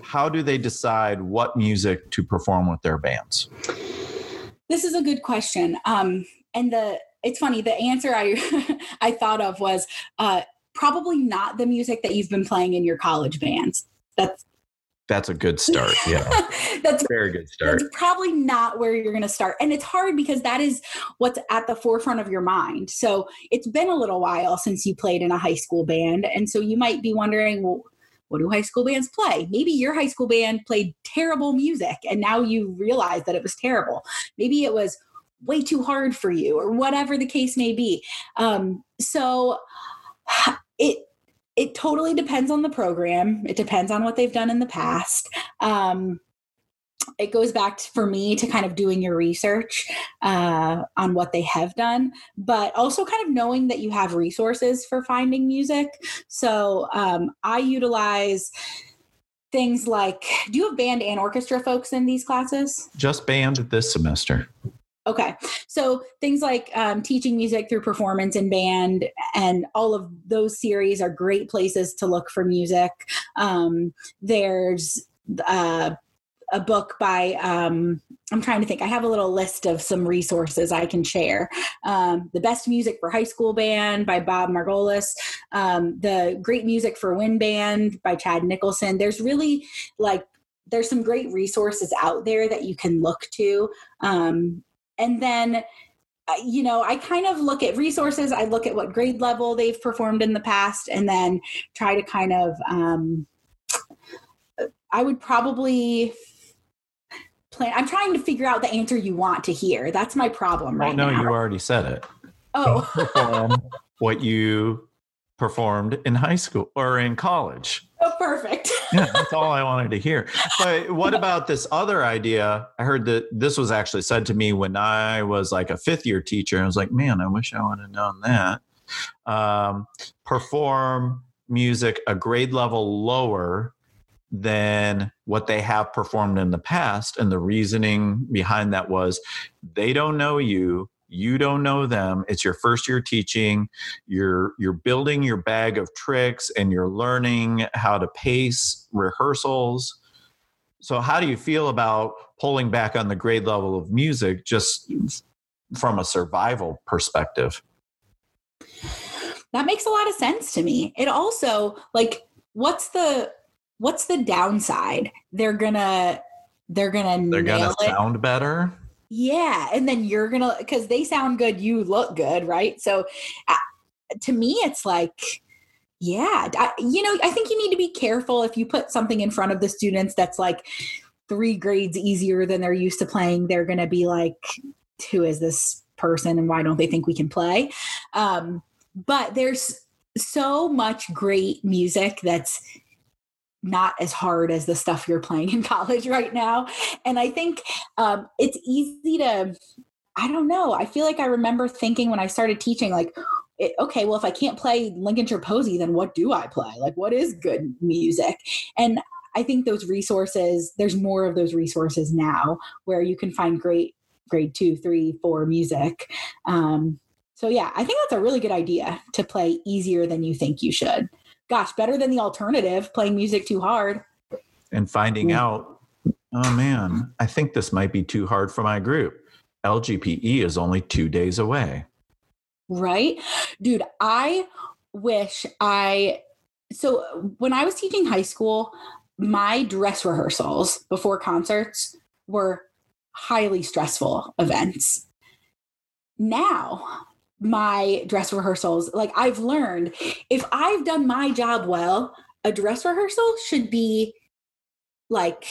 how do they decide what music to perform with their bands? This is a good question. Um, and the it's funny. The answer I I thought of was uh, probably not the music that you've been playing in your college bands. That's that's a good start. Yeah. that's very good start. That's probably not where you're going to start. And it's hard because that is what's at the forefront of your mind. So it's been a little while since you played in a high school band. And so you might be wondering, well, what do high school bands play? Maybe your high school band played terrible music and now you realize that it was terrible. Maybe it was way too hard for you or whatever the case may be. Um, so it it totally depends on the program. It depends on what they've done in the past. Um, it goes back to, for me to kind of doing your research uh, on what they have done, but also kind of knowing that you have resources for finding music. So um, I utilize things like do you have band and orchestra folks in these classes? Just band this semester. Okay. So things like um, teaching music through performance and band and all of those series are great places to look for music. Um, there's uh, a book by, um, I'm trying to think, I have a little list of some resources I can share. Um, the Best Music for High School Band by Bob Margolis, um, The Great Music for Wind Band by Chad Nicholson. There's really like, there's some great resources out there that you can look to um, and then uh, you know i kind of look at resources i look at what grade level they've performed in the past and then try to kind of um, i would probably plan i'm trying to figure out the answer you want to hear. That's my problem right oh, no now. you already said it. Oh. What you performed in high school or in college Oh, perfect. yeah, that's all I wanted to hear. But what about this other idea? I heard that this was actually said to me when I was like a fifth year teacher. I was like, man, I wish I would have known that. Um, perform music a grade level lower than what they have performed in the past. And the reasoning behind that was they don't know you you don't know them. It's your first year teaching. You're you're building your bag of tricks and you're learning how to pace rehearsals. So how do you feel about pulling back on the grade level of music just from a survival perspective? That makes a lot of sense to me. It also like what's the what's the downside? They're gonna they're gonna they're gonna sound better yeah. And then you're going to, because they sound good, you look good, right? So uh, to me, it's like, yeah, I, you know, I think you need to be careful if you put something in front of the students that's like three grades easier than they're used to playing. They're going to be like, who is this person and why don't they think we can play? Um, but there's so much great music that's not as hard as the stuff you're playing in college right now. And I think um, it's easy to, I don't know. I feel like I remember thinking when I started teaching, like, it, okay, well, if I can't play Lincolnshire Posy, then what do I play? Like, what is good music? And I think those resources, there's more of those resources now where you can find great grade two, three, four music. Um, so, yeah, I think that's a really good idea to play easier than you think you should gosh, better than the alternative, playing music too hard. And finding out, oh man, I think this might be too hard for my group. LGPE is only two days away. Right? Dude, I wish I. So when I was teaching high school, my dress rehearsals before concerts were highly stressful events. Now, my dress rehearsals. Like I've learned if I've done my job well, a dress rehearsal should be like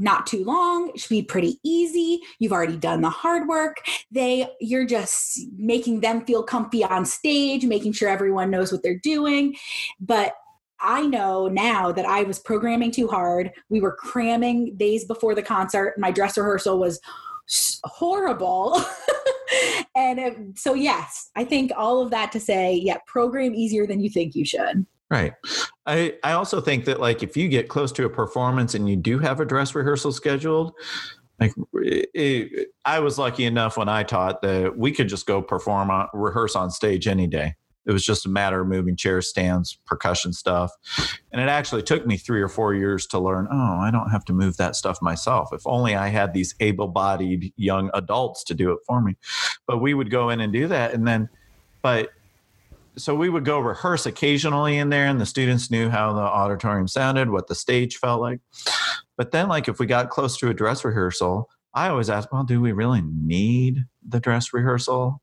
not too long it should be pretty easy you've already done the hard work they you're just making them feel comfy on stage making sure everyone knows what they're doing but I know now that I was programming too hard. We were cramming days before the concert. My dress rehearsal was horrible. and it, so, yes, I think all of that to say, yeah, program easier than you think you should. Right. I, I also think that like if you get close to a performance and you do have a dress rehearsal scheduled, like it, I was lucky enough when I taught that we could just go perform on, rehearse on stage any day. It was just a matter of moving chair stands, percussion stuff. And it actually took me three or four years to learn, oh, I don't have to move that stuff myself. If only I had these able bodied young adults to do it for me. But we would go in and do that. And then, but so we would go rehearse occasionally in there and the students knew how the auditorium sounded what the stage felt like but then like if we got close to a dress rehearsal i always ask well do we really need the dress rehearsal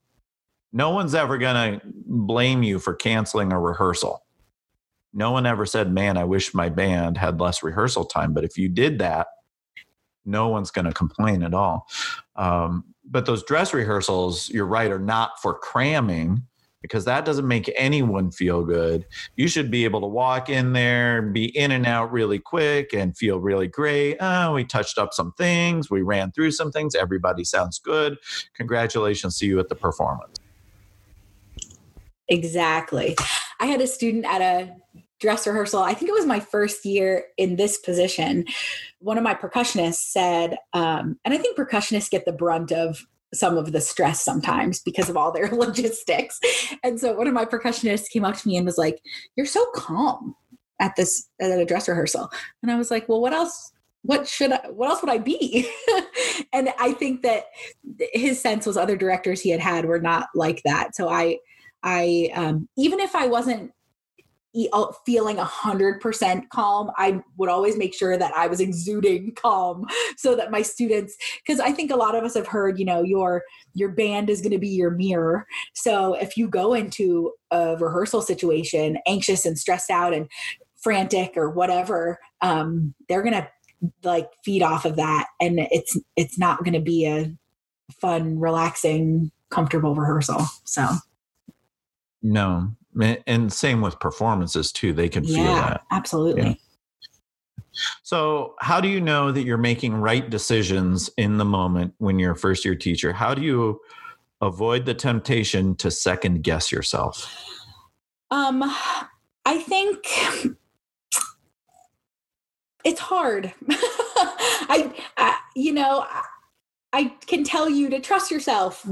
no one's ever going to blame you for canceling a rehearsal no one ever said man i wish my band had less rehearsal time but if you did that no one's going to complain at all um, but those dress rehearsals you're right are not for cramming because that doesn't make anyone feel good. You should be able to walk in there, be in and out really quick, and feel really great. Oh, we touched up some things, we ran through some things, everybody sounds good. Congratulations to you at the performance. Exactly. I had a student at a dress rehearsal. I think it was my first year in this position. One of my percussionists said, um, and I think percussionists get the brunt of some of the stress sometimes because of all their logistics. And so one of my percussionists came up to me and was like, You're so calm at this at a dress rehearsal. And I was like, Well, what else? What should I, what else would I be? and I think that his sense was other directors he had had were not like that. So I, I, um, even if I wasn't feeling 100% calm i would always make sure that i was exuding calm so that my students because i think a lot of us have heard you know your your band is going to be your mirror. So if you go into a rehearsal situation anxious and stressed out and frantic or whatever um, they're going to like feed off of that and it's it's not going to be a fun relaxing comfortable rehearsal so no and same with performances too they can yeah, feel that. absolutely. Yeah. so how do you know that you're making right decisions in the moment when you're a first year teacher? How do you avoid the temptation to second guess yourself? Um i think it's hard. I, I you know I can tell you to trust yourself.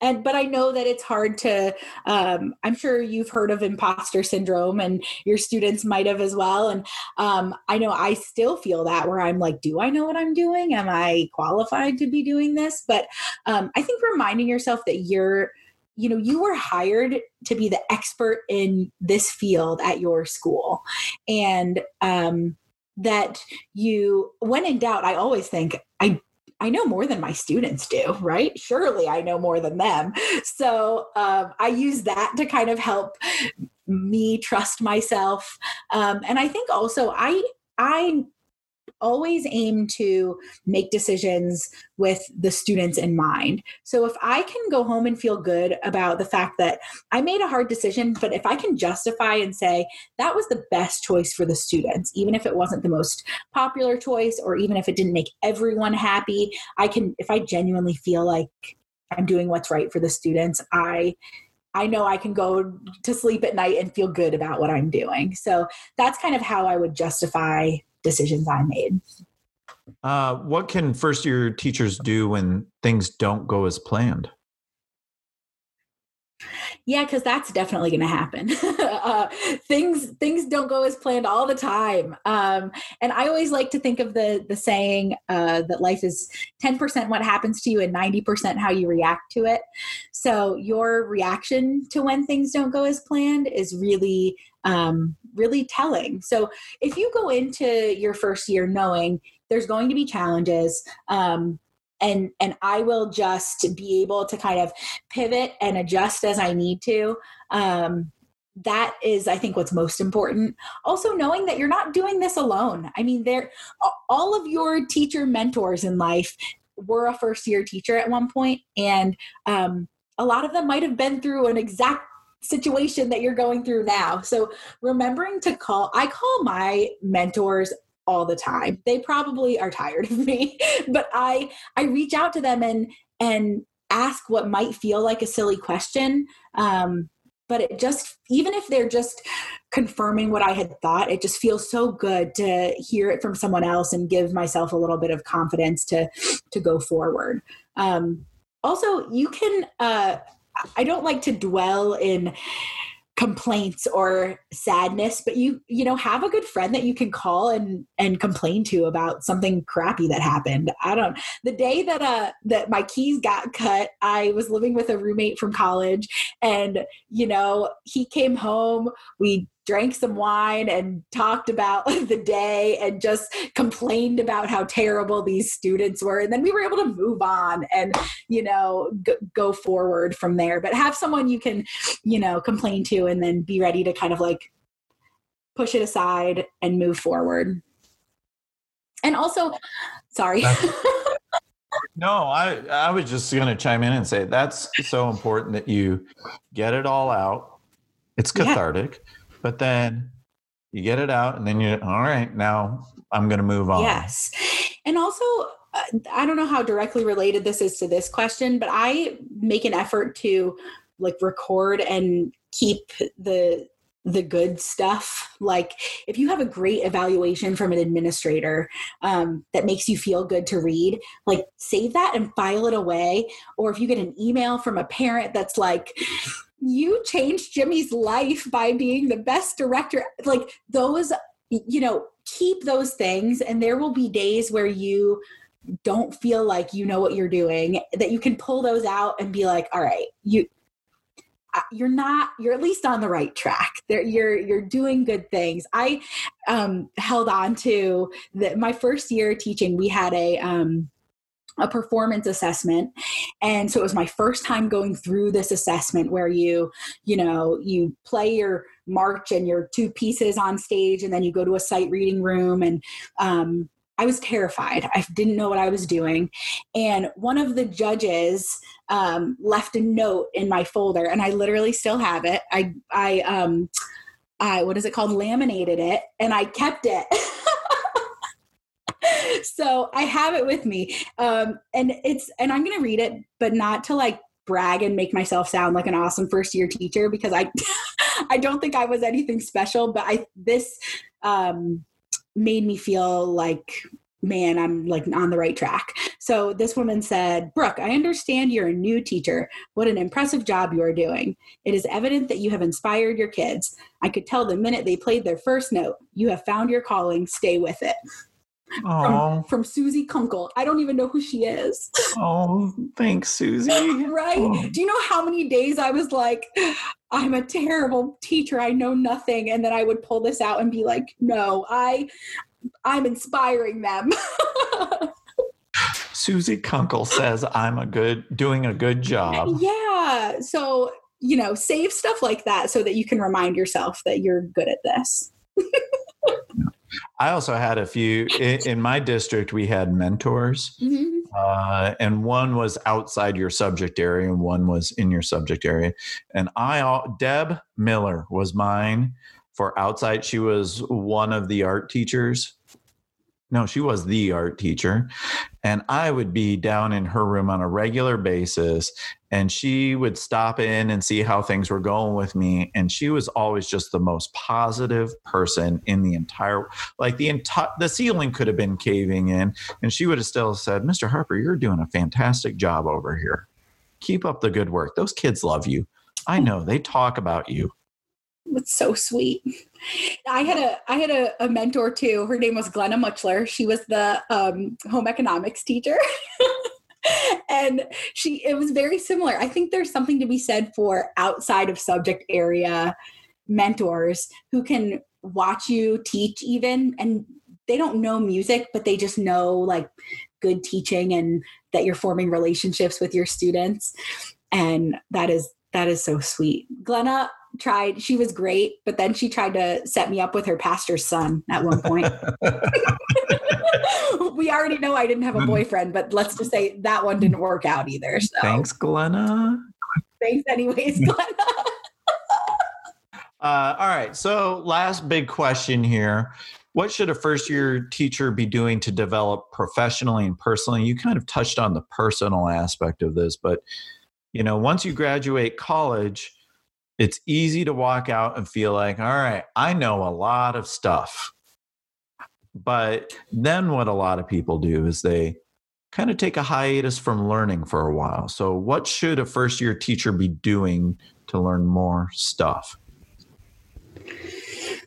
And but I know that it's hard to um, I'm sure you've heard of imposter syndrome and your students might have as well. And um, I know I still feel that where I'm like, do I know what I'm doing? Am I qualified to be doing this? But um, I think reminding yourself that you're you know you were hired to be the expert in this field at your school and um that you when in doubt i always think i I know more than my students do, right? Surely I know more than them. So um, I use that to kind of help me trust myself. Um, and I think also I I always aim to make decisions with the students in mind. So if I can go home and feel good about the fact that I made a hard decision, but if I can justify and say that was the best choice for the students, even if it wasn't the most popular choice or even if it didn't make everyone happy, I can, if I genuinely feel like I'm doing what's right for the students, I I know I can go to sleep at night and feel good about what I'm doing. So that's kind of how I would justify decisions I made. Uh, what can first year teachers do when things don't go as planned? Yeah, because that's definitely going to happen. uh, things things don't go as planned all the time, um, and I always like to think of the the saying uh, that life is ten percent what happens to you and ninety percent how you react to it. So your reaction to when things don't go as planned is really um, really telling. So if you go into your first year knowing there's going to be challenges, um, and and I will just be able to kind of pivot and adjust as I need to. Um, that is i think what's most important also knowing that you're not doing this alone i mean there all of your teacher mentors in life were a first year teacher at one point and um, a lot of them might have been through an exact situation that you're going through now. So remembering to call, I call my mentors all the time. They probably are tired of me, but I I reach out to them and and ask what might feel like a silly question. Um, but it just even if they're just confirming what I had thought, it just feels so good to hear it from someone else and give myself a little bit of confidence to to go forward. Um, also, you can. Uh, I don't like to dwell in complaints or sadness but you you know have a good friend that you can call and and complain to about something crappy that happened. I don't the day that uh that my keys got cut i was living with a roommate from college and you know he came home we drank some wine and talked about the day and just complained about how terrible these students were. And then we were able to move on and you know g- go forward from there. But have someone you can you know complain to and then be ready to kind of like push it aside and move forward. And also sorry. No i i was just going to chime in and say that's so important that you get it all out. It's cathartic. yeah but then you get it out and then you're all right now i'm going to move on. Yes. And also uh, i don't know how directly related this is to this question but i make an effort to like record and keep the the good stuff. Like if you have a great evaluation from an administrator um, that makes you feel good to read like save that and file it away. Or if you get an email from a parent that's like you changed Jimmy's life by being the best director. Like those, you know, keep those things, and there will be days where you don't feel like you know what you're doing that you can pull those out and be like all right you uh, you're not you're at least on the right track there you're you're doing good things i um held on to that my first year teaching we had a um a performance assessment. And so it was my first time going through this assessment where you you know you play your march and your two pieces on stage and then you go to a sight reading room and um, i was terrified. I didn't know what i was doing. And one of the judges um, left a note in my folder and i literally still have it. I i um i what is it called? Laminated it and i kept it so I have it with me. Um, and it's, and I'm going to read it, but not to like brag and make myself sound like an awesome first year teacher because I, I don't think I was anything special, but I, this, um, made me feel like man, I'm like on the right track. So this woman said, Brooke, I understand you're a new teacher. What an impressive job you are doing. It is evident that you have inspired your kids. I could tell the minute they played their first note, you have found your calling, stay with it from, from Susie Kunkel. I don't even know who she is. oh, thanks, Susie. right? Oh. Do you know how many days I was like, I'm a terrible teacher. I know nothing. And then I would pull this out and be like, no, I I'm inspiring them. Susie Kunkel says I'm a good doing a good job. Yeah. So, you know, save stuff like that so that you can remind yourself that you're good at this. I also had a few in, in my district. We had mentors, mm-hmm. uh, and one was outside your subject area, and one was in your subject area. And I, Deb Miller, was mine for outside. She was one of the art teachers no, she was the art teacher. And I would be down in her room on a regular basis. And she would stop in and see how things were going with me. And she was always just the most positive person in the entire, like the entire, the ceiling could have been caving in. And she would have still said, Mr. Harper, you're doing a fantastic job over here. Keep up the good work. Those kids love you. I mm. know they talk about you. It's so sweet. I had a I had a, a mentor too. Her name was Glenna Muchler. She was the um, home economics teacher. and she it was very similar. I think there's something to be said for outside of subject area mentors who can watch you teach even and they don't know music but they just know like good teaching and that you're forming relationships with your students and that is that is so sweet. Glenna tried, she was great, but then she tried to set me up with her pastor's son at one point. we already know I didn't have a mm. boyfriend, but let's just say that one didn't work out either. So thanks, Glenna. Thanks, anyways, Glenna. uh, all right. So, last big question here. what should a first year teacher be doing to develop professionally and personally? You kind of touched on the personal aspect of this, but you know, once you graduate college, it's easy to walk out and feel like, all right, I know a lot of stuff. But then what a lot of people do is they kind of take a hiatus from learning for a while. So, what should a first year teacher be doing to learn more stuff?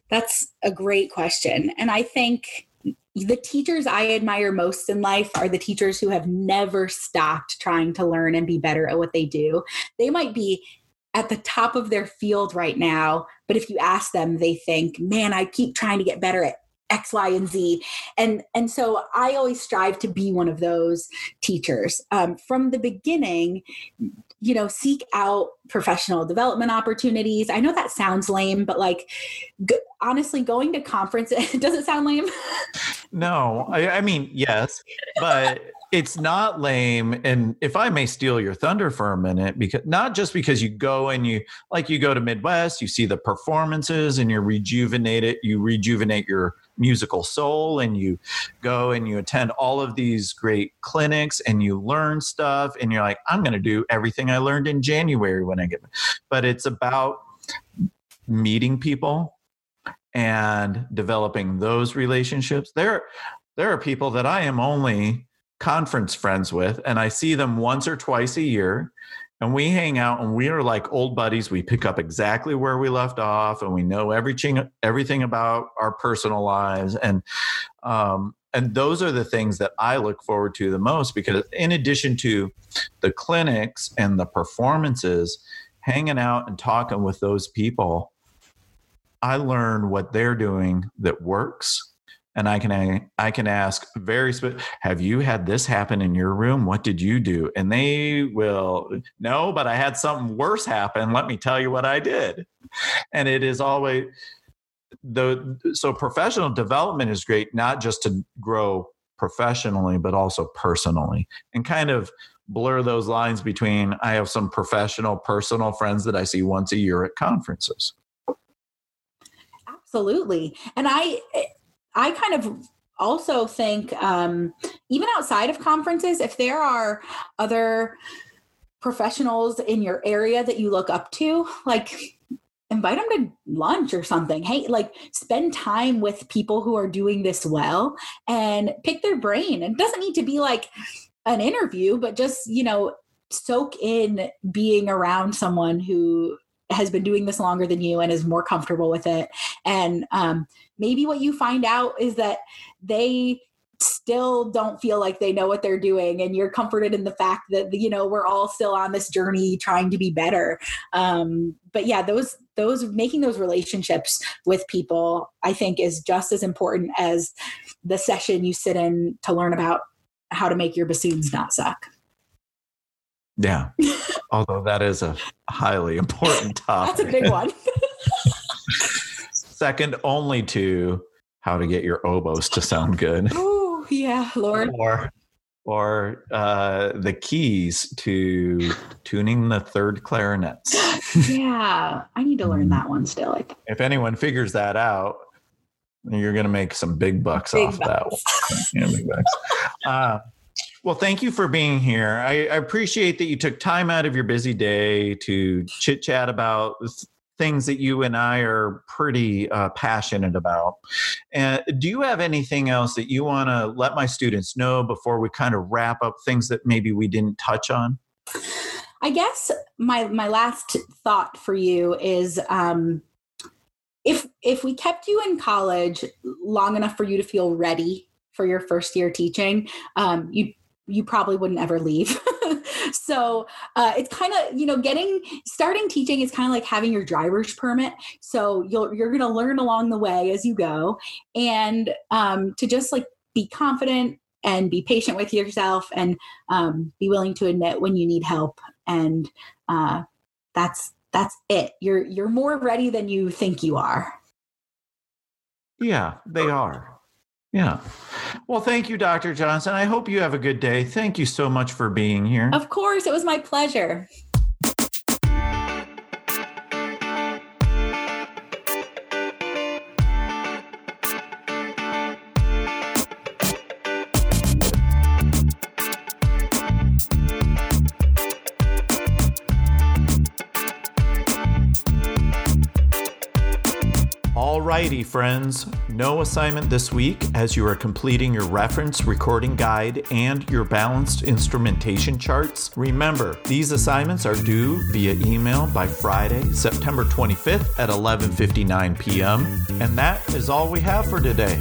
That's a great question. And I think the teachers I admire most in life are the teachers who have never stopped trying to learn and be better at what they do. They might be at the top of their field right now, but if you ask them, they think, man, I keep trying to get better at X, Y, and Z. And and so I always strive to be one of those teachers. Um, from the beginning, you know, seek out professional development opportunities. I know that sounds lame, but like honestly, going to conferences does it sound lame? no, I, I mean yes, but it's not lame and if i may steal your thunder for a minute because not just because you go and you like you go to midwest you see the performances and you rejuvenate it you rejuvenate your musical soul and you go and you attend all of these great clinics and you learn stuff and you're like i'm going to do everything i learned in january when i get but it's about meeting people and developing those relationships there there are people that i am only conference friends with, and I see them once or twice a year. And we hang out and we are like old buddies. We pick up exactly where we left off and we know everything everything about our personal lives. And um, and those are the things that I look forward to the most because in addition to the clinics and the performances, hanging out and talking with those people, I learn what they're doing that works and I can I can ask very spe- have you had this happen in your room? What did you do? And they will no but I had something worse happen. Let me tell you what I did. And it is always the so professional development is great not just to grow professionally but also personally and kind of blur those lines between I have some professional personal friends that I see once a year at conferences. Absolutely. And I eh, I kind of also think, um, even outside of conferences, if there are other professionals in your area that you look up to, like invite them to lunch or something. Hey, like spend time with people who are doing this well and pick their brain. It doesn't need to be like an interview, but just, you know, soak in being around someone who has been doing this longer than you and is more comfortable with it. And um, maybe what you find out is that they still don't feel like they know what they're doing and you're comforted in the fact that you know we're all still on this journey trying to be better. Um, but yeah those those making those relationships with people i think is just as important as the session you sit in to learn about how to make your bassoons not suck. Yeah although that is a highly important topic that's a big one second only to how to get your oboes to sound good. Oh, yeah, Lord. Or or uh, the keys to tuning the third clarinets. yeah, I need to learn that one still. I think. If anyone figures that out, you're going to make some big bucks big off bucks. that one. yeah, big bucks. Uh, well, thank you for being here. I, I, appreciate that you took time out of your busy day to chit chat about things that you and I are pretty uh, passionate about. And do you have anything else that you want to let my students know before we kind of wrap up things that maybe we didn't touch on? I guess my my last thought for you is um, if if we kept you in college long enough for you to feel ready for your first year teaching, um, you you probably wouldn't ever leave. so uh, it's kind of you know getting starting teaching is kind of like having your driver's permit. So you'll you're going to learn along the way as you go, and um, to just like be confident and be patient with yourself and um, be willing to admit when you need help and uh, that's that's it you're you're more ready than you think you are yeah they are yeah. Well, thank you, Dr. Johnson. I hope you have a good day. Thank you so much for being here. Of course. It was my pleasure. Alrighty, friends. No assignment this week as you are completing your reference recording guide and your balanced instrumentation charts. Remember, these assignments are due via email by Friday, September 25th at 11:59 p.m. And that is all we have for today.